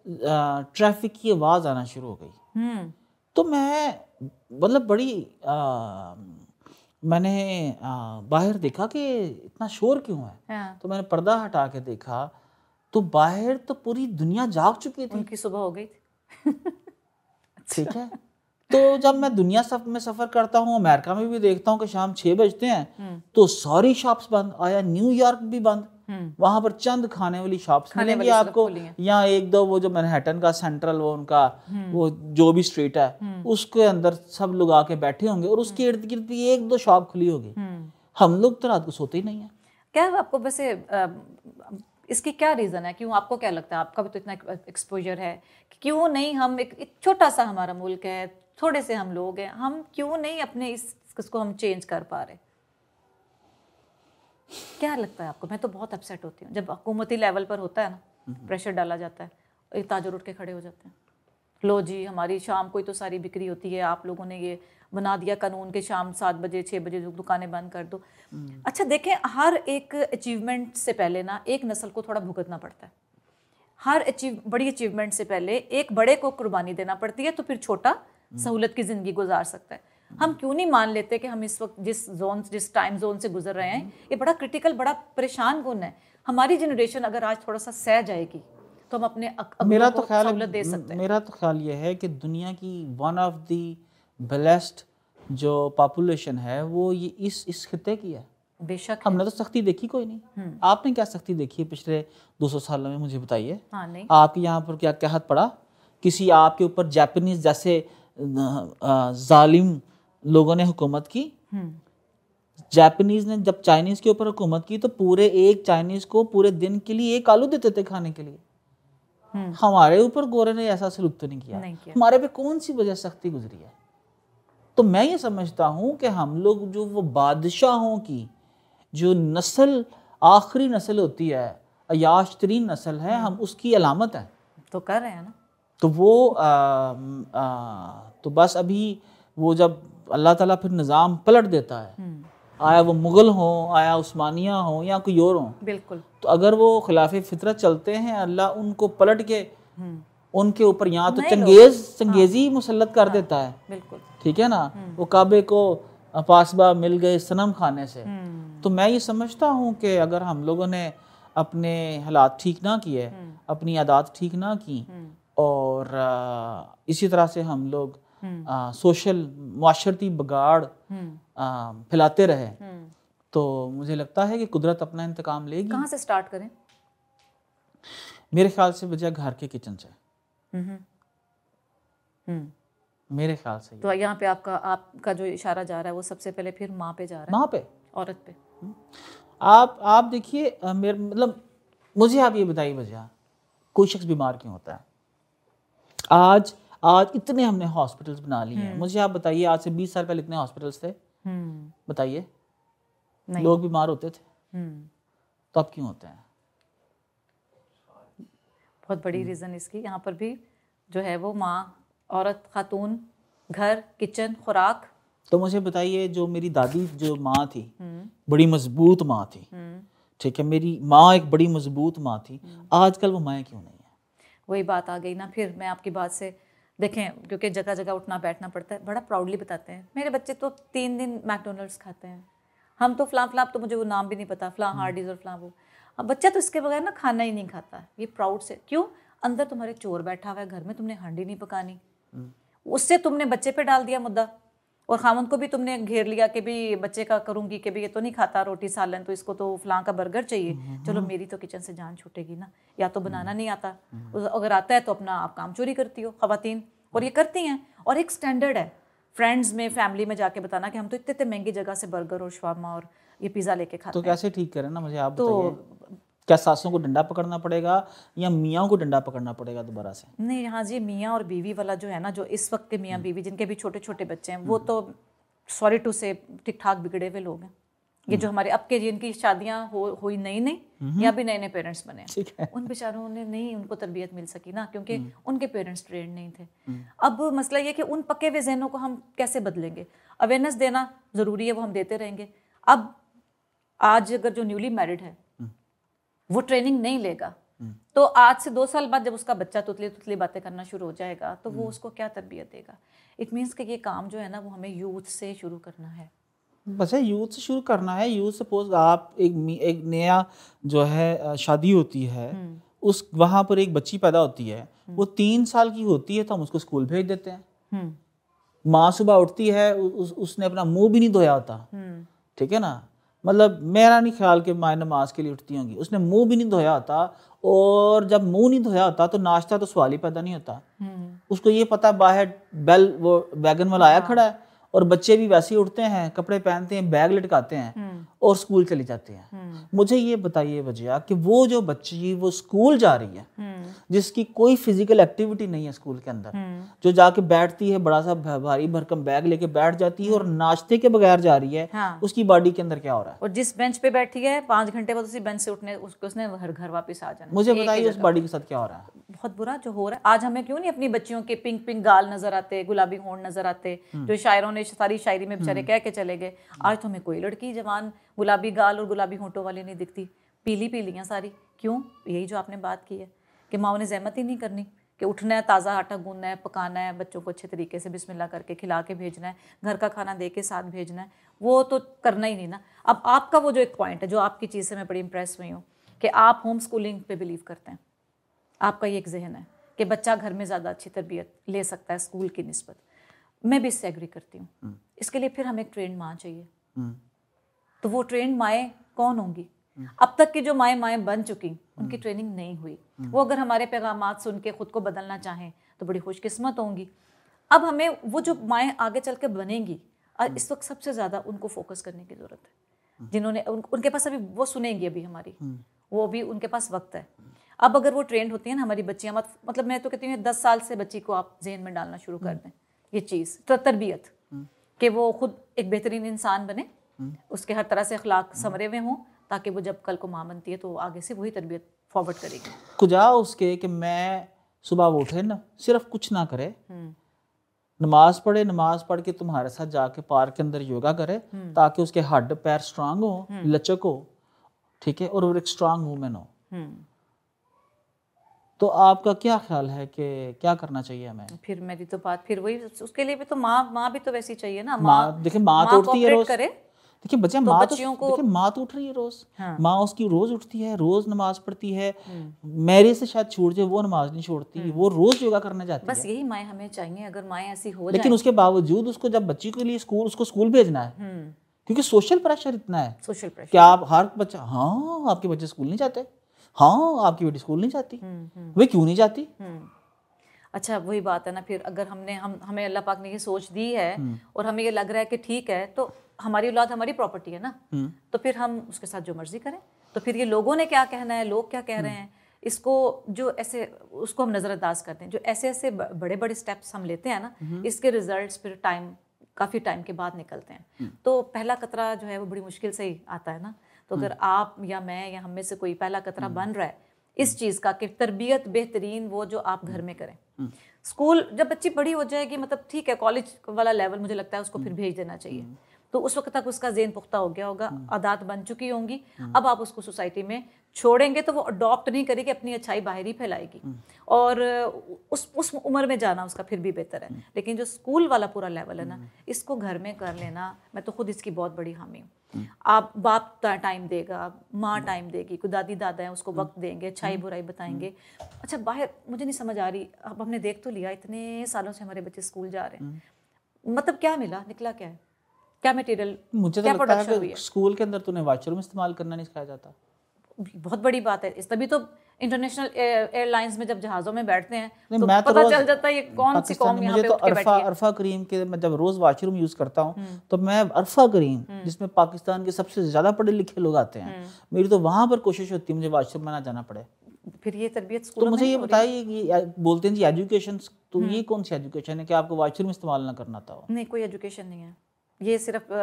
ट्रैफ़िक की आवाज़ आना शुरू हो गई। तो मैं मतलब बड़ी आ, मैंने आ, बाहर देखा कि इतना शोर क्यों है? हाँ। तो मैंने पर्दा हटा के देखा तो बाहर तो पूरी दुनिया जाग चुकी थी। उनकी सुबह हो गई थी। ठीक है। तो जब मैं दुनिया सब में सफ़र करता हूँ अमेरिका में भी देखता हूँ कि शाम छह बजते हैं तो सारी शॉप्स बंद आया न्यूयॉर्क भी बंद। वहाँ पर चंद खाने वाली शॉप्स मिलेंगी आपको। या एक दो वो जो मैनहट्टन का सेंट्रल वो उनका वो जो भी स्ट्रीट है उसके अंदर सब लोग आके बैठे होंगे और उसके इर्द गिर्द भी एक दो शॉप खुली होगी। हम लोग तो रात को सोते ही नहीं है। क्या आपको वैसे इसकी क्या रीज़न है? क्यों आपको क्या लगता है? आपका भी तो इतना एक्सपोजर है क्यों नहीं हम एक, एक छोटा सा हमारा मुल्क है थोड़े से हम लोग हैं हम क्यों नहीं अपने इस इसको हम चेंज कर पा रहे? क्या लगता है आपको? मैं तो बहुत अपसेट होती हूँ। जब हुकूमती लेवल पर होता है ना प्रेशर डाला जाता है एक ताजर उठ के खड़े हो जाते हैं। लो जी हमारी शाम को ही तो सारी बिक्री होती है आप लोगों ने ये बना दिया कानून के शाम सात बजे छः बजे दुकानें बंद कर दो। अच्छा देखें हर एक अचीवमेंट से पहले ना एक नस्ल को थोड़ा भुगतना पड़ता है। हर अचीव बड़ी अचीवमेंट से पहले एक बड़े को कुर्बानी देना पड़ती है तो फिर छोटा सहूलत की ज़िंदगी गुजार सकता है। हम क्यों नहीं मान लेते कि हम इस वक्त जिस जोन जिस टाइम जोन से गुजर रहे हैं ये बड़ा क्रिटिकल बड़ा परेशान गुण है। हमारी जनरेशन अगर आज थोड़ा सा सह जाएगी तो हम अपने मेरा तो ख्याल दे सकते हैं। मेरा तो ख्याल ये है कि दुनिया की वन ऑफ़ द ब्लेस्ड जो पॉपुलेशन है वो ये इस इस खत्े की है। बेशक हमने तो सख्ती देखी कोई नहीं। हम्म। आपने क्या सख्ती देखी है पिछले 200 सालों में मुझे बताइए? हाँ नहीं। आपके यहाँ पर क्या क्या हाथ पड़ा? किसी आपके ऊपर जापानीज जैसे जालिम लोगों ने हुकूमत की। जापानीज ने जब चाइनीज़ के ऊपर हुकूमत की तो पूरे एक चाइनीज़ को पूरे दिन के लिए एक आलू देते थे खाने के लिए। हम्म। हमारे ऊपर गोरे ने ऐसा सलूक तो नहीं किया, नहीं किया। हमारे पे कौन सी वजह सख्ती गुजरी है? तो मैं ये समझता हूँ कि हम लोग जो वो बादशाहों की जो नस्ल आखिरी नस्ल होती है अयाश तरीन नस्ल है हम उसकी अलामत है। तो कर रहे हैं ना। तो वो आ, आ, तो बस अभी वो जब अल्लाह ताला फिर निज़ाम पलट देता है हम्म। आया वो मुग़ल हो आया उस्मानिया हो या कोई और हो बिल्कुल तो अगर वो खिलाफ फितरत चलते हैं अल्लाह उनको पलट के हम्म। उनके ऊपर यहाँ तो चंगेज चंगेजी हाँ। मुसलत कर हाँ। देता है बिल्कुल ठीक है ना हम्म। वो काबे को पासबा मिल गए सनम खाने से तो मैं ये समझता हूँ कि अगर हम लोगों ने अपने हालात ठीक ना किए अपनी आदात ठीक ना की और इसी तरह से हम लोग हम्म। सोशल माशरती बगाड़ हम्म। फैलाते रहे। हम्म। तो मुझे लगता है कि कुदरत अपना इंतकाम लेगी। कहाँ से स्टार्ट करें? मेरे ख्याल से वजह घर के किचन से। मेरे ख्याल से तो यहाँ पे आपका आपका जो इशारा जा रहा है वो सबसे पहले फिर माँ पे जा रहा है? माँ पे। औरत पे। आप आप देखिए मेरे मतलब मुझे आप ये बताइए वजह कोई शख्स बीमार क्यों होता है? आज आज इतने हमने हॉस्पिटल्स बना लिए हैं। हम्म। मुझे आप बताइए आज से बीस साल पहले इतने हॉस्पिटल्स थे? हम्म। बताइए। लोग बीमार होते थे? हम्म। तो अब क्यों होते हैं? बहुत बड़ी रीज़न इसकी। यहाँ पर भी जो है वो माँ औरत खातून घर किचन खुराक। तो मुझे बताइए जो मेरी दादी जो माँ थी बड़ी मज़बूत माँ थी ठीक है मेरी माँ एक बड़ी मज़बूत माँ थी। आजकल वो माएँ क्यों नहीं है? वही बात आ गई ना फिर मैं आपकी बात से देखें क्योंकि जगह जगह उठना बैठना पड़ता है बड़ा प्राउडली बताते हैं। मेरे बच्चे तो तीन दिन मैकडोनल्ड्स खाते हैं। हम तो फ्लां फ्लां तो मुझे वो नाम भी नहीं पता फ्लां हार्डीज और फ्लां वो। अब बच्चा तो इसके बगैर ना खाना ही नहीं खाता। ये प्राउड से क्यों? अंदर तुम्हारे चोर बैठा हुआ है घर में तुमने हांडी नहीं पकानी। उससे तुमने बच्चे पे डाल दिया मुद्दा। और खामन को भी तुमने घेर लिया कि भी बच्चे का करूँगी कि भी ये तो नहीं खाता रोटी सालन तो इसको तो फ्लां का बर्गर चाहिए। चलो मेरी तो किचन से जान छूटेगी ना। या तो बनाना नहीं आता। अगर आता है तो अपना आप काम चोरी करती हो खातन और ये करती हैं। और एक स्टैंडर्ड है। फ्रेंड्स में फैमिली में जाके बताना कि हम तो इतने इतने महँगी जगह से बर्गर और शवामा और ये पिज़्ज़ा लेके खाते तो कैसे ठीक करें ना? मुझे आप तो क्या सासों को डंडा पकड़ना पड़ेगा या मियाँ को डंडा पकड़ना पड़ेगा दोबारा से? नहीं हाँ जी मियाँ और बीवी वाला जो है ना जो इस वक्त के मियाँ बीवी जिनके भी छोटे छोटे बच्चे हैं वो तो सॉरी टू से ठीक ठाक बिगड़े हुए लोग हैं। ये जो हमारे अब के जिनकी शादियाँ हो हुई नई नई या भी नए नए पेरेंट्स बने ठीक है। उन बेचारों ने नहीं उनको तरबियत मिल सकी ना क्योंकि उनके पेरेंट्स ट्रेन नहीं थे। अब मसला ये कि उन पके हुए जहनों को हम कैसे बदलेंगे? अवेयरनेस देना ज़रूरी है वो हम देते रहेंगे। अब आज अगर जो न्यूली मैरिड है वो ट्रेनिंग नहीं लेगा। तो आज से दो साल बाद जब उसका बच्चा तुतली तुतली बातें करना शुरू हो जाएगा तो वो उसको क्या तरबियत देगा? इट मीन्स कि ये काम जो है ना वो हमें यूथ से शुरू करना है। बस है यूथ से शुरू करना है। यूथ सपोज़ आप एक एक नया जो है शादी होती है उस वहाँ पर एक बच्ची पैदा होती है वो तीन साल की होती है तो हम उसको स्कूल भेज देते हैं। हम्म। माँ सुबह उठती है उस, उसने अपना मुँह भी नहीं धोया होता। हम्म। ठीक है ना? मतलब मेरा नहीं ख्याल कि माए नमाज़ के लिए उठती होंगी। उसने मुँह भी नहीं धोया होता और जब मुँह नहीं धोया होता तो नाश्ता तो सवाल ही पैदा नहीं होता। हम्म। उसको ये पता बाहर बेल वो वैगन वाला आया खड़ा है। और बच्चे भी वैसे ही उठते हैं कपड़े पहनते हैं बैग लटकाते हैं हम्म। और स्कूल चले जाते हैं। हम्म। मुझे ये बताइए वजह कि वो जो बच्ची वो स्कूल जा रही है हम्म। जिसकी कोई फ़िज़िकल एक्टिविटी नहीं है स्कूल के अंदर जो जाके बैठती है बड़ा सा भारी भरकम बैग लेके बैठ जाती है और नाश्ते के बगैर जा रही है हाँ। उसकी बॉडी के अंदर क्या हो रहा है? और जिस बेंच पे बैठी है पाँच घंटे बाद उसी बेंच से उठने उसको उसने घर घर वापस आ जाना। मुझे बताइए उस बॉडी के साथ क्या हो रहा है? बहुत बुरा जो हो रहा है। आज हमें क्यों नहीं अपनी बच्चियों के पिंक पिंक गाल नज़र आते गुलाबी होंठ नज़र आते जो शायरों ने सारी शायरी में बेचारे कह के चले गए आज तो हमें कोई लड़की जवान गुलाबी गाल और गुलाबी होंठों वाली नहीं दिखती पीली पीलियाँ सारी क्यों? यही जो आपने बात की है कि माओ ने जहमत ही नहीं करनी कि उठना है ताज़ा आटा गूंदना है पकाना है बच्चों को अच्छे तरीके से बिस्मिल्लाह करके खिला के भेजना है घर का खाना दे के साथ भेजना है वो तो करना ही नहीं ना। अब आपका वो जो एक पॉइंट है जो आपकी चीज़ से मैं बड़ी इंप्रेस हुई हूँ कि आप होम स्कूलिंग पे बिलीव करते हैं आपका ये एक जहन है कि बच्चा घर में ज़्यादा अच्छी तरबियत ले सकता है स्कूल की नस्बत। मैं भी इससे एग्री करती हूँ। इसके लिए फिर हमें एक ट्रेंड माँ चाहिए। हम्म, तो वो ट्रेंड माएँ कौन होंगी? अब तक की जो माएँ माएँ बन चुकी उनकी ट्रेनिंग नहीं हुई। वो अगर हमारे पैगाम सुन के खुद को बदलना चाहें तो बड़ी खुशकिस्मत होंगी। अब हमें वो जो माएँ आगे चल के बनेंगी और इस वक्त सबसे ज़्यादा उनको फोकस करने की ज़रूरत है। जिन्होंने उन, उनके पास अभी वो सुनेंगी अभी हमारी। वो अभी उनके पास वक्त है। अब अगर वो ट्रेंड होती है ना हमारी बच्चियाँ मत, मतलब मैं तो कहती हूँ दस साल से बच्ची को आप जहन में डालना शुरू कर दें। ये चीज़ तो तरबियत, कि वो खुद एक बेहतरीन इंसान बने, उसके हर तरह से अखलाक समरे हुए हों, ताकि वो जब कल को माँ बनती है तो आगे से वही तरबियत फॉरवर्ड करेगी कुजा उसके कि मैं सुबह उठे ना, सिर्फ़ कुछ ना करे नमाज़ पढ़े, नमाज़ पढ़ के तुम्हारे साथ जाके पार्क के अंदर योगा करे, ताकि उसके हड्ड, पैर स्ट्रांग हो, लचक हो, ठीक है, और एक स्ट्रांग वूमेन हो। तो आपका क्या ख्याल है कि क्या करना चाहिए हमें? फिर मेरी तो बात फिर वही उसके लिए भी तो माँ माँ भी तो वैसी चाहिए ना। माँ देखिए माँ तो उठती है रोज। देखिए बच्चे तो माँ तो देखिए माँ तो उठ रही है रोज। हाँ। माँ उसकी रोज उठती है रोज नमाज़ पढ़ती है। हम्म। मेरे से शायद छूट जाए वो नमाज़ नहीं छोड़ती वो रोज योगा करने जाती बस है। बस यही माएँ हमें चाहिए अगर माएँ ऐसी हो लेकिन उसके बावजूद उसको जब बच्ची के लिए स्कूल उसको स्कूल भेजना है क्योंकि सोशल प्रेशर इतना है। Social pressure. कि आप हर बच्चा हाँ आपके बच्चे स्कूल नहीं जाते? हाँ आपकी बेटी स्कूल नहीं जाती। वे क्यों नहीं जाती? हम्म। अच्छा वही बात है ना फिर अगर हमने हम हमें अल्लाह पाक ने ये सोच दी है और हमें ये लग रहा है कि ठीक है तो हमारी औलाद हमारी प्रॉपर्टी है ना। तो फिर हम उसके साथ जो मर्ज़ी करें। तो फिर ये लोगों ने क्या कहना है लोग क्या कह रहे हैं इसको जो ऐसे उसको हम नज़रअंदाज करते हैं। जो ऐसे ऐसे बड़े बड़े स्टेप्स हम लेते हैं ना इसके रिजल्ट्स फिर टाइम काफ़ी टाइम के बाद निकलते हैं। तो पहला कतरा जो है वो बड़ी मुश्किल से ही आता है ना। तो अगर आप या मैं या हम में से कोई पहला कतरा बन रहा है इस चीज़ का कि तरबियत बेहतरीन वो जो आप घर में करें। स्कूल जब बच्ची बड़ी हो जाएगी मतलब ठीक है कॉलेज वाला लेवल मुझे लगता है उसको फिर भेज देना चाहिए। तो उस वक्त तक उसका जेन पुख्ता हो गया होगा आदात बन चुकी होंगी। अब आप उसको सोसाइटी में छोड़ेंगे तो वो अडॉप्ट नहीं करेगी अपनी अच्छाई बाहर ही फैलाएगी और उस उस उम्र में जाना उसका फिर भी बेहतर है। लेकिन जो स्कूल वाला पूरा लेवल है ना इसको घर में कर लेना मैं तो खुद इसकी बहुत बड़ी हामी हूँ। आप बाप टाइम देगा माँ टाइम देगी कोई दादी दादा है उसको वक्त देंगे अच्छाई बुराई बताएँगे। अच्छा बाहर मुझे नहीं समझ आ रही अब हमने देख तो लिया इतने सालों से हमारे बच्चे स्कूल जा रहे हैं। मतलब क्या मिला निकला क्या है? क्या मटेरियल मुझे तो क्या लगता है स्कूल के अंदर तूने वॉशरूम इस्तेमाल करना नहीं सिखाया जाता। बहुत बड़ी बात है। इस तभी तो इंटरनेशनल एयरलाइंस में जब जहाज़ों में बैठते हैं तो मैं तो पता चल जाता है ये कौन सी कौम यहाँ पे तो अरफा अरफा करीम के मैं जब रोज वाशरूम यूज़ करता हूँ तो मैं अरफा करीम जिसमें पाकिस्तान के सबसे ज़्यादा पढ़े लिखे लोग आते हैं मेरी तो वहाँ पर कोशिश होती है मुझे वाशरूम में ना जाना पड़े। फिर ये तरबियत तो मुझे ये? बताइए कि बोलते हैं जी एजुकेशन तो ये कौन सी एजुकेशन है कि आपको वाशरूम इस्तेमाल ना करना था नहीं कोई एजुकेशन नहीं है। ये सिर्फ़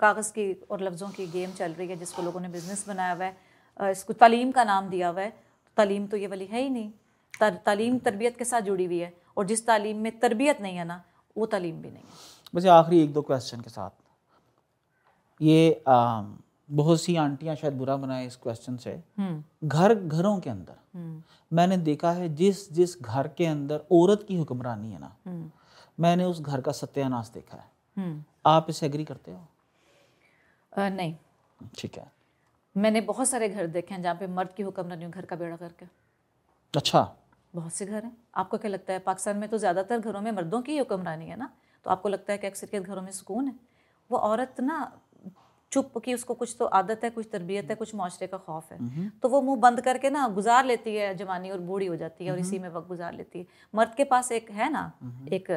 कागज़ की और लफ्ज़ों की गेम चल रही है जिसको लोगों ने बिज़नेस बनाया हुआ है। इसको तालीम का नाम दिया हुआ है। तालीम तो ये वाली है ही नहीं। तर, तालीम तरबियत के साथ जुड़ी हुई है। और जिस तालीम में तरबियत नहीं है ना वो तालीम भी नहीं है। मुझे आखिरी एक दो क्वेश्चन के साथ। ये आ, बहुत सी आंटियाँ शायद बुरा बनाए इस क्वेश्चन से। हम्म। घर घरों के अंदर। हम्म। मैंने देखा है जिस जिस घर के अंदर औरत की हुक्मरानी है ना हम्म। मैंने उस घर का सत्यानाश देखा है। आप इसे एग्री करते हो? आ, नहीं। ठीक है। मैंने बहुत सारे घर देखे हैं जहाँ पे मर्द की हुक्मरानी घर का बेड़ा करके। अच्छा। बहुत से घर हैं। आपको क्या लगता है पाकिस्तान में तो ज़्यादातर घरों में मर्दों की हुक्मरानी है ना? तो आपको लगता है कि अक्सर के घरों में सुकून है? वो औरत ना चुप की उसको कुछ तो आदत है कुछ तरबियत है कुछ माशरे का खौफ है। तो वो मुँह बंद करके ना गुजार लेती है जवानी और बूढ़ी हो जाती है और इसी में वक्त गुजार लेती है। मर्द के पास एक है ना एक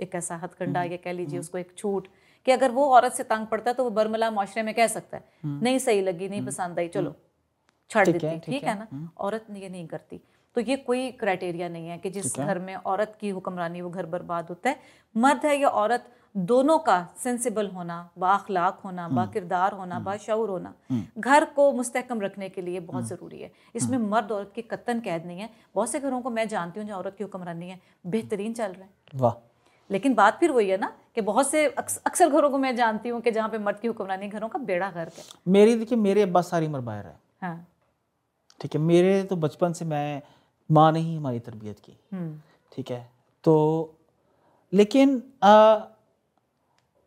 एक ऐसा हथकंडा या कह लीजिए उसको एक छूट। कि अगर वो औरत से तंग पड़ता है तो वो बर्मला माशरे में कह सकता है नहीं सही लगी नहीं पसंद आई चलो छड़ देती ठीक है। ना? औरत ये नहीं करती। तो ये कोई क्राइटेरिया नहीं है कि जिस घर में औरत की हुक्मरानी वो घर बर्बाद होता है। मर्द है या औरत दोनों का सेंसिबल होना बाखलाक होना हम्म। बाकिरदार होना हम्म। बाशूर होना हम्म। घर को मुस्तकम रखने के लिए बहुत ज़रूरी है। इसमें मर्द औरत की कत्तन कैद नहीं है। बहुत से घरों को मैं जानती हूँ जो औरत की हुक्मरानी है बेहतरीन चल रहा है। वाह। लेकिन बात फिर वही है ना कि बहुत से अक्सर घरों को मैं जानती हूँ कि जहाँ पे मर्द की हुक्मरानी घरों का बेड़ा गर्क है। मेरी देखिए मेरे अब्बा सारी उम्र बाहर है हाँ। ठीक है मेरे तो बचपन से मैं माँ ने ही हमारी तरबियत की। ठीक है तो लेकिन आ,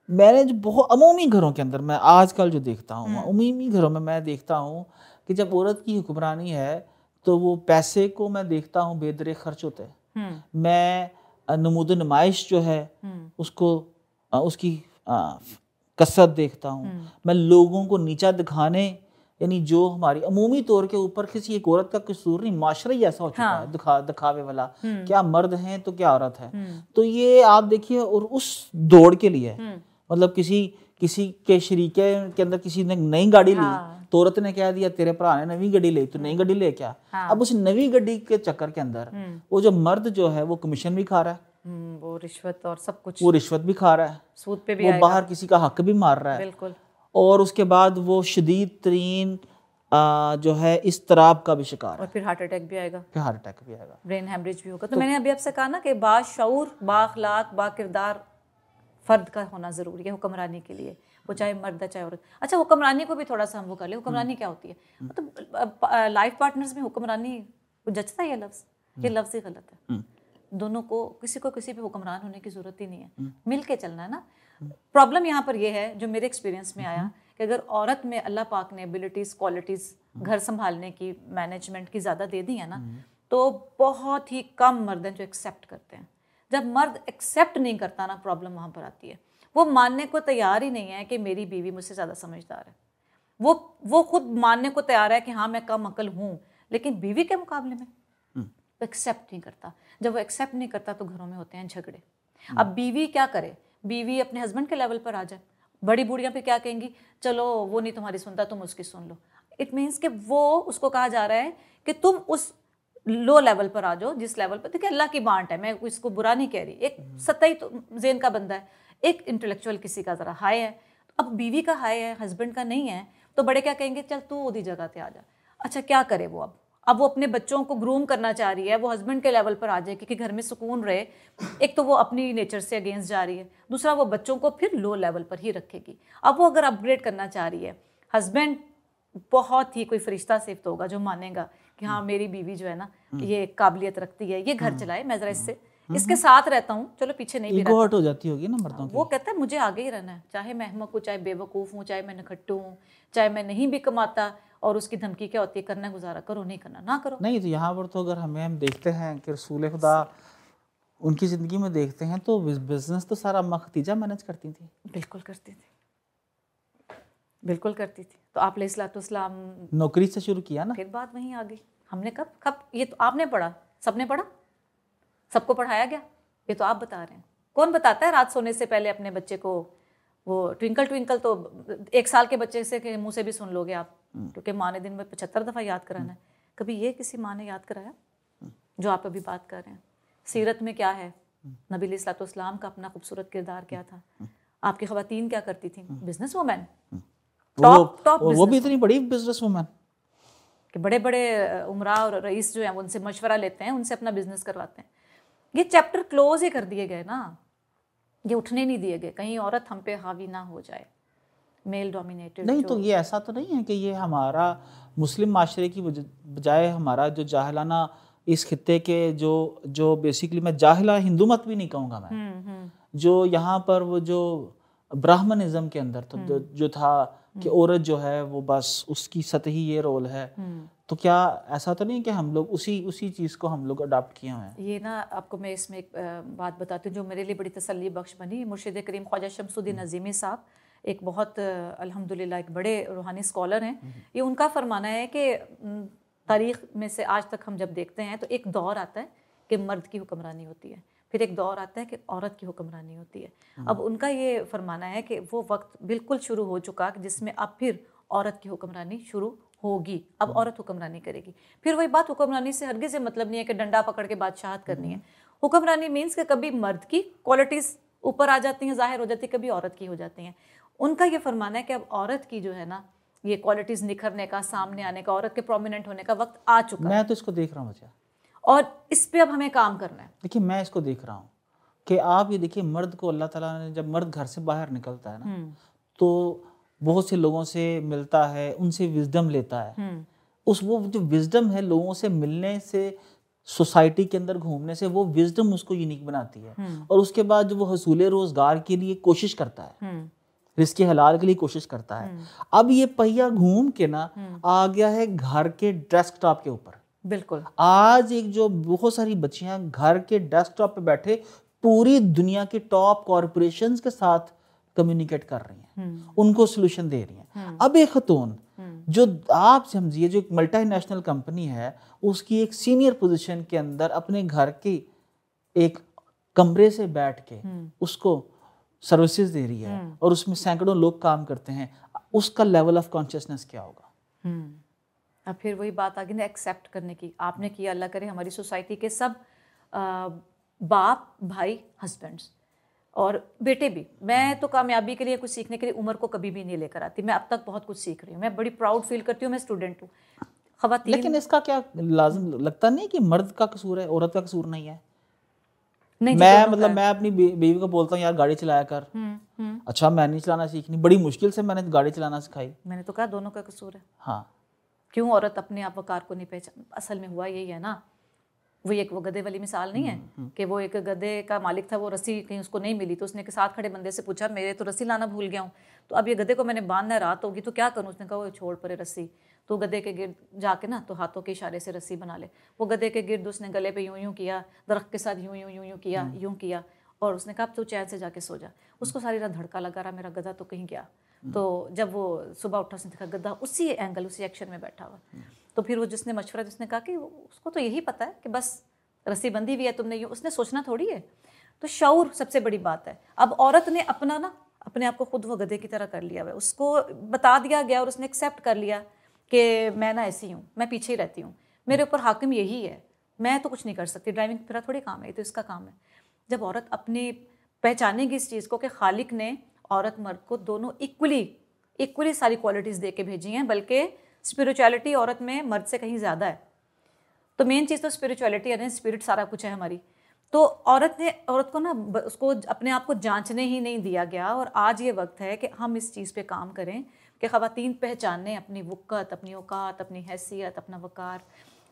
मैंने जो बहुत अमूमी घरों के अंदर मैं आजकल जो देखता हूँ हम्म। अमूमी घरों में मैं देखता हूँ कि जब औरत की हुक्मरानी है तो वो पैसे को मैं देखता हूँ बेदरे खर्च होते हैं। हम्म। मैं नमूद नुमाइश जो है हम्म। उसको उसकी कसरत देखता हूँ। मैं लोगों को नीचा दिखाने यानी जो हमारी अमूमी तौर के ऊपर किसी एक औरत का कसूर नहीं माशरा ही ऐसा हो चुका हाँ। है। दिखा दिखावे वाला। क्या मर्द हैं तो क्या औरत है? तो ये आप देखिए और उस दौड़ के लिए मतलब किसी किसी के शरीके के अंदर किसी ने नई गाड़ी हाँ। ली तो औरत ने कह दिया तेरे भरा ने नवी गड्डी ली तो नई गड्डी ले क्या? हाँ। अब उस नवी गड्डी के चक्कर के अंदर हम्म। वो जो मर्द जो है वो कमीशन भी खा रहा है। हम्म, वो रिश्वत और सब कुछ। वो रिश्वत भी खा रहा है। सूद पे भी वो बाहर किसी का हक भी मार रहा है। बिल्कुल। और उसके बाद वो शदीद तरीन जो है इस तराब का भी शिकार और फिर हार्ट अटैक भी आएगा। फिर हार्ट अटैक भी आएगा। ब्रेन हेमरेज भी होगा। तो, तो मैंने अभी आपसे कहा ना कि बाशूर बाखलाक बाकिरदार फ़र्द का होना ज़रूरी है हुक्मरानी के लिए वो चाहे मर्द है चाहे औरत। अच्छा हुक्मरानी को भी थोड़ा सा हम वो कर ले। हुक्मरानी क्या होती है? मतलब तो लाइफ पार्टनर्स में हुक्मरानी जचता है ये लफ्ज़? ये हम्म। लफ्ज़ ही गलत है। हम्म। दोनों को किसी को किसी पे हुक्मरान होने की ज़रूरत ही नहीं है। हम्म। मिल के चलना है ना। प्रॉब्लम यहाँ पर यह है जो मेरे एक्सपीरियंस में आया कि अगर औरत में अल्लाह पाक ने एबिलिटीज़ क्वालिटीज़ घर संभालने की मैनेजमेंट की ज़्यादा दे दी है ना तो बहुत ही कम मर्द जो एक्सेप्ट करते हैं। जब मर्द एक्सेप्ट नहीं करता ना प्रॉब्लम वहाँ पर आती है। वो मानने को तैयार ही नहीं है कि मेरी बीवी मुझसे ज़्यादा समझदार है। वो वो खुद मानने को तैयार है कि हाँ मैं कम अकल हूँ लेकिन बीवी के मुकाबले में हम्म। वो एक्सेप्ट नहीं करता। जब वो एक्सेप्ट नहीं करता तो घरों में होते हैं झगड़े। हम्म। अब बीवी क्या करे? बीवी अपने हस्बैंड के लेवल पर आ जाए। बड़ी बूढ़ियाँ पे क्या कहेंगी? चलो वो नहीं तुम्हारी सुनता तुम उसकी सुन लो। इट मीन्स कि वो उसको कहा जा रहा है कि तुम उस लो लेवल पर आ जाओ जिस लेवल पर देखिए अल्लाह की बांट है मैं इसको बुरा नहीं कह रही। एक सतही तो जेन का बंदा है एक इंटेलेक्चुअल किसी का ज़रा हाई है अब बीवी का हाई है हस्बैंड का नहीं है तो बड़े क्या कहेंगे चल तू उदी जगह पे आ जा। अच्छा क्या करे वो अब? अब वो अपने बच्चों को ग्रूम करना चाह रही है वो हस्बैंड के लेवल पर आ जाए क्योंकि घर में सुकून रहे एक तो वो अपनी नेचर से अगेंस्ट जा रही है दूसरा वो बच्चों को फिर लो लेवल पर ही रखेगी। अब वो अगर अपग्रेड करना चाह रही है हस्बैंड बहुत ही कोई फरिश्ता सिफ्त होगा जो मानेगा कि हाँ मेरी बीवी जो है ना हम्म। ये काबिलियत रखती है ये घर हम्म। चलाए मैं जरा इससे हम्म। इसके साथ रहता हूँ चलो पीछे नहीं भी रहता हो जाती होगी ना मर्दों वो कहता है मुझे आगे ही रहना है चाहे मैं अहमक हूँ चाहे बेवकूफ़ हूँ चाहे मैं नखट्टू हूँ चाहे मैं नहीं भी कमाता और उसकी धमकी क्या होती है करना गुजारा करो नहीं करना ना करो नहीं तो यहाँ पर तो अगर हमें हम देखते हैं कि रसूल खुदा उनकी ज़िंदगी में देखते हैं तो बिज़नेस तो सारा मखतीजा मैनेज करती थी बिल्कुल करती थी बिल्कुल करती थी। तो आप इस्लाम नौकरी से शुरू किया ना? फिर बात वहीं आ गई हमने कब? कब? ये तो आपने पढ़ा। सबने पढ़ा? सबको पढ़ाया गया? ये तो आप बता रहे हैं। कौन बताता है रात सोने से पहले अपने बच्चे को वो ट्विंकल ट्विंकल तो एक साल के बच्चे से के मुँह से भी सुन लोगे आप हम्म। क्योंकि माँ ने दिन में पचहत्तर दफ़ा याद कराना है। कभी ये किसी माँ ने याद कराया? जो आप अभी बात कर रहे हैं। सीरत में क्या है? हम्म। नबी इस्लाम का अपना खूबसूरत किरदार क्या था? आपकी खातन क्या करती थी? बिज़नेस वुमेन टॉप टॉप वो भी इतनी बड़ी बिज़नेस वूमन कि बड़े बड़े उमरा और रईस जो हैं उनसे मशवरा लेते हैं उनसे अपना बिज़नेस करवाते हैं। ये चैप्टर क्लोज ही कर दिए गए ना। ये उठने नहीं दिए गए। कहीं औरत हम पे हावी ना हो जाए। मेल डोमिनेटेड नहीं तो ये ऐसा तो नहीं है कि ये हमारा मुस्लिम माशरे की बजाय हमारा जो जाहलाना इस खत्ते के जो जो बेसिकली मैं जाहिला हिंदू मत भी नहीं कहूँगा मैं। हम्म हम्म। जो यहाँ पर वो जो ब्राह्मणिज्म के अंदर तो जो, जो था कि औरत जो है वो बस उसकी सतही ये रोल है। हम्म तो क्या ऐसा तो नहीं कि हम लोग उसी उसी चीज़ को हम लोग अडॉप्ट किए हुए हैं? ये ना आपको मैं इसमें एक बात बताती हूँ जो मेरे लिए बड़ी तसली बख्श बनी। मुर्शिद करीम ख्वाजा शमसुद्दीन नजीमी साहब एक बहुत अल्हम्दुलिल्लाह एक बड़े रूहानी स्कॉलर हैं। ये उनका फरमाना है कि तारीख में से आज तक हम जब देखते हैं तो एक दौर आता है कि मर्द की हुक्मरानी होती है। फिर एक दौर आता है कि औरत की हुक्मरानी होती है। अब उनका ये फरमाना है कि वो वक्त बिल्कुल शुरू हो चुका जिसमें अब फिर औरत की हुक्मरानी शुरू होगी। अब औरत हुक्मरानी करेगी। फिर वही बात हुक्मरानी से हरगिज़ मतलब नहीं है कि डंडा पकड़ के बादशाहत करनी है। हुक्मरानी मीन्स कि कभी मर्द की क्वालिटीज़ ऊपर आ जाती हैं ज़ाहिर हो जाती है कभी औरत की हो जाती हैं। उनका ये फरमाना है कि अब औरत की जो है ना ये क्वालिटीज़ निखरने का सामने आने का औरत के प्रोमिनेंट होने का वक्त आ चुका। है मैं तो इसको देख रहा हूँ बच्चा और इस पे अब हमें काम करना है। देखिए मैं इसको देख रहा हूँ कि आप ये देखिए मर्द को अल्लाह ताला ने जब मर्द घर से बाहर निकलता है ना हम्म। तो बहुत से लोगों से मिलता है उनसे विजडम लेता है। हम्म। उस वो जो विजडम है लोगों से मिलने से सोसाइटी के अंदर घूमने से वो विजडम उसको यूनिक बनाती है। हम्म। और उसके बाद जो वो हसूल रोज़गार के लिए कोशिश करता है रिस्क हलाल के लिए कोशिश करता है। अब ये पहिया घूम के ना आ गया है घर के डेस्कटॉप के ऊपर। बिल्कुल। आज एक जो बहुत सारी बच्चियाँ घर के डेस्कटॉप पे बैठे पूरी दुनिया के टॉप कॉरपोरेशंस के साथ कम्युनिकेट कर रही हैं। उनको सोल्यूशन दे रही हैं। अब एक खतून जो आप समझिए जो एक मल्टीनेशनल कंपनी है उसकी एक सीनियर पोजीशन के अंदर अपने घर की एक कमरे से बैठ के उसको सर्विसेज़ दे रही है और उसमें सैकड़ों लोग काम करते हैं उसका लेवल ऑफ़ कॉन्शियसनेस क्या होगा? हम्म। अब फिर वही बात आ गई ना एक्सेप्ट करने की। आपने किया अल्लाह करे हमारी सोसाइटी के सब आ, बाप भाई हस्बैंड्स और बेटे भी। मैं तो कामयाबी के लिए कुछ सीखने के लिए उम्र को कभी भी नहीं लेकर आती। मैं अब तक बहुत कुछ सीख रही हूँ। मैं बड़ी प्राउड फील करती हूँ मैं स्टूडेंट हूँ। खवातीन लेकिन इसका क्या लाजम लगता नहीं कि मर्द का कसूर है औरत का कसूर नहीं है? नहीं मैं दोनों मतलब मैं अपनी बीवी को बोलता हूँ यार गाड़ी चलाया कर। हम्म हम्म। अच्छा मैं नहीं चलाना सीखनी बड़ी मुश्किल से मैंने गाड़ी चलाना सिखाई। मैंने तो कहा दोनों का कसूर है। हाँ। क्यों औरत अपने आप वकार को नहीं पहचान असल में हुआ यही है ना। वो एक वो गधे वाली मिसाल नहीं है कि वो एक गधे का मालिक था वो रस्सी कहीं उसको नहीं मिली तो उसने के साथ खड़े बंदे से पूछा मेरे तो रस्सी लाना भूल गया हूँ। तो अब ये गधे को मैंने बांधना रात होगी तो क्या करूँ? उसने कहा वो छोड़ पड़े रस्सी। तो गधे के गिर्द जाके ना तो हाथों के इशारे से रस्सी बना ले। वो गधे के गिर्द उसने गले पे यूँ यूँ किया दरख्त के साथ यूँ यूँ यूँ यूँ किया यूँ किया और उसने कहा अब तू चैन से जाके सो जा। उसको सारी रात धड़का लगा रहा मेरा गधा तो कहीं गया। तो जब वो सुबह उठा, उसने देखा गद्दा उसी एंगल उसी एक्शन में बैठा हुआ। तो फिर वो जिसने मशवरा, जिसने कहा कि उसको तो यही पता है कि बस रस्सी बंधी हुई है, तुमने यूँ, उसने सोचना थोड़ी है। तो शौर सबसे बड़ी बात है। अब औरत ने अपना ना, अपने आप को खुद वो गधे की तरह कर लिया हुआ उसको बता दिया गया और उसने एक्सेप्ट कर लिया कि मैं ना ऐसी हूँ, मैं पीछे ही रहती हूँ। मेरे ऊपर हाकिम यही है। मैं तो कुछ नहीं कर सकती। ड्राइविंग मेरा थोड़ी काम है, ये तो इसका काम है। जब औरत अपनी पहचानेगी इस चीज़ को कि खालिक ने औरत मर्द को दोनों इक्वली इक्वली सारी क्वालिटीज़ दे के भेजी हैं, बल्कि स्पिरिचुअलिटी औरत में मर्द से कहीं ज़्यादा है। तो मेन चीज़ तो स्पिरिचुअलिटी यानी स्पिरिट सारा कुछ है हमारी। तो औरत ने, औरत को ना उसको अपने आप को जांचने ही नहीं दिया गया, और आज ये वक्त है कि हम इस चीज़ पे काम करें कि ख़वातीन पहचानें अपनी वक़्त अपनी औकात, अपनी हैसियत, अपना वक़ार,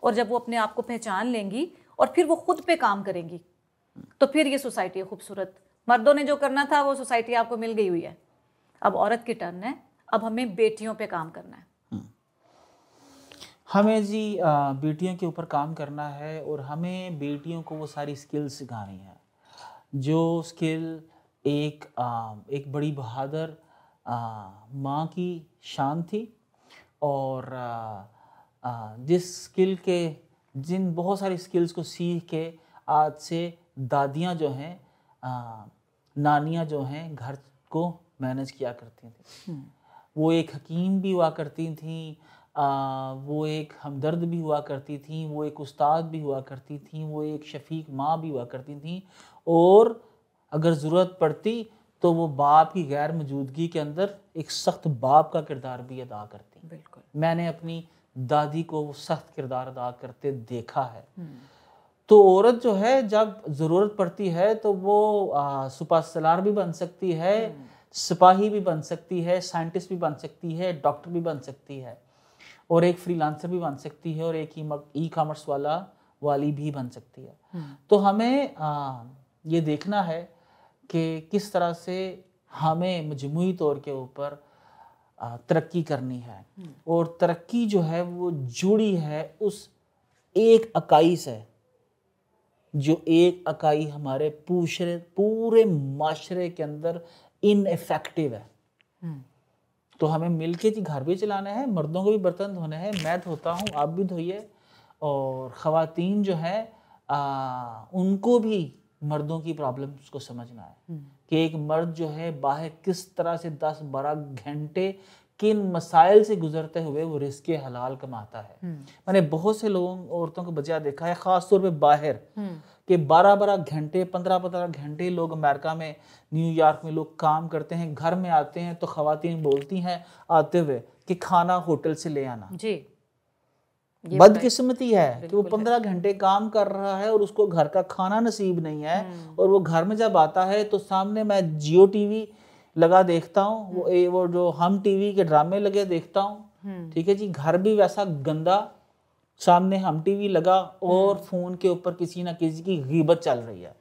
और जब वो अपने आप को पहचान लेंगी, और फिर वो खुद पे काम करेंगी तो फिर ये सोसाइटी खूबसूरत। मर्दों ने जो करना था, वो सोसाइटी आपको मिल गई हुई है। अब औरत की टर्न है। अब हमें बेटियों पे काम करना है। हमें जी बेटियों के ऊपर काम करना है और हमें बेटियों को वो सारी स्किल्स सिखानी है। जो स्किल एक एक बड़ी बहादुर माँ की शान थी और जिस स्किल के, जिन बहुत सारी स्किल्स को सीख के आज से दादियाँ जो हैं नानियाँ जो हैं घर को मैनेज किया करती थी। वो एक हकीम भी हुआ करती थी आ, वो एक हमदर्द भी हुआ करती थी वो एक उस्ताद भी हुआ करती थी वो एक शफीक माँ भी हुआ करती थी और अगर ज़रूरत पड़ती तो वो बाप की गैर मौजूदगी के अंदर एक सख्त बाप का किरदार भी अदा करती। बिल्कुल। मैंने अपनी दादी को वो सख्त किरदार अदा करते देखा है। तो औरत जो है जब ज़रूरत पड़ती है तो वो सुपर सलार भी बन सकती है सिपाही भी बन सकती है साइंटिस्ट भी बन सकती है डॉक्टर भी बन सकती है और एक फ्रीलांसर भी बन सकती है और एक ई कॉमर्स वाला वाली भी बन सकती है। तो हमें आ, ये देखना है कि किस तरह से हमें मजमू तौर के ऊपर तरक्की करनी है। और तरक्की जो है वो जुड़ी है उस एक इकाई से। जो एक अकाई हमारे पूरे पूरे माशरे के अंदर इनफेक्टिव है हम्म। तो हमें मिल के जी घर भी चलाना है मर्दों को भी बर्तन धोने हैं मैं धोता हूँ आप भी धोइए और ख़वातीन जो है आ, उनको भी मर्दों की प्रॉब्लम्स को समझना है हम्म। कि एक मर्द जो है बाहर किस तरह से दस बारह घंटे किन मसाइल से गुजरते हुए वो रिस्क हलाल कमाता है। हम्म। मैंने बहुत से लोगों औरतों को बचा देखा है ख़ास तौर पे बाहर कि बारह बारह घंटे पंद्रह पंद्रह घंटे लोग अमेरिका में न्यूयॉर्क में लोग काम करते हैं घर में आते हैं तो खातन बोलती हैं आते हुए कि खाना होटल से ले आना। जी। बदकिस्मती है कि वो पंद्रह घंटे काम कर रहा है और उसको घर का खाना नसीब नहीं है हम्म। और वो घर में जब आता है तो सामने मैं जियो टीवी लगा देखता हूँ वो हम्म। वो जो हम टीवी के ड्रामे लगे देखता हूँ हम्म। ठीक है जी घर भी वैसा गंदा सामने हम टीवी लगा और हम्म। फ़ोन के ऊपर किसी ना किसी की गीबत चल रही है।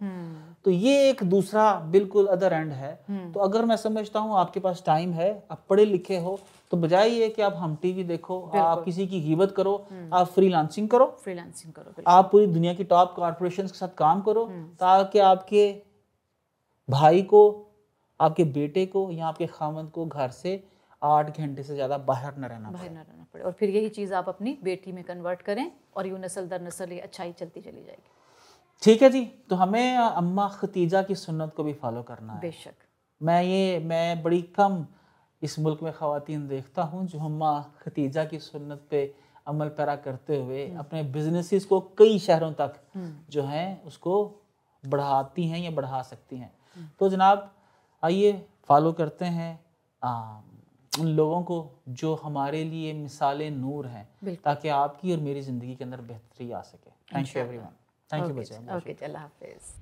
तो ये एक दूसरा बिल्कुल अदर एंड है। तो अगर मैं समझता हूँ आपके पास टाइम है आप पढ़े लिखे हो तो बजाय ये कि आप हम टीवी देखो आप किसी की गिबत करो आप फ्रीलांसिंग करो फ्रीलांसिंग करो आप पूरी दुनिया की टॉप कॉरपोरेशन के साथ काम करो ताकि आपके भाई को आपके बेटे को या आपके खामद को घर से आठ घंटे से ज़्यादा बाहर न रहना बाहर न रहना पड़े और फिर यही चीज़ आप अपनी बेटी में कन्वर्ट करें और यूँ नस्ल दर नस्ल ये अच्छाई चलती चली जाएगी ठीक है जी तो हमें अम्मा खतीजा की सुन्नत को भी फॉलो करना है बेशक मैं ये मैं बड़ी कम इस मुल्क में ख़वातीन देखता हूँ जो अम्मा खतीजा की सुन्नत पे अमल पैरा करते हुए हम्म। अपने बिजनेसिस को कई शहरों तक हम्म। जो हैं उसको बढ़ाती हैं या बढ़ा सकती हैं हम्म। तो जनाब आइए फॉलो करते हैं उन लोगों को जो हमारे लिए मिसाल नूर हैं ताकि आपकी और मेरी ज़िंदगी के अंदर बेहतरी आ सके। Thank you everyone thank you बच्चे। ओके हाफिज़।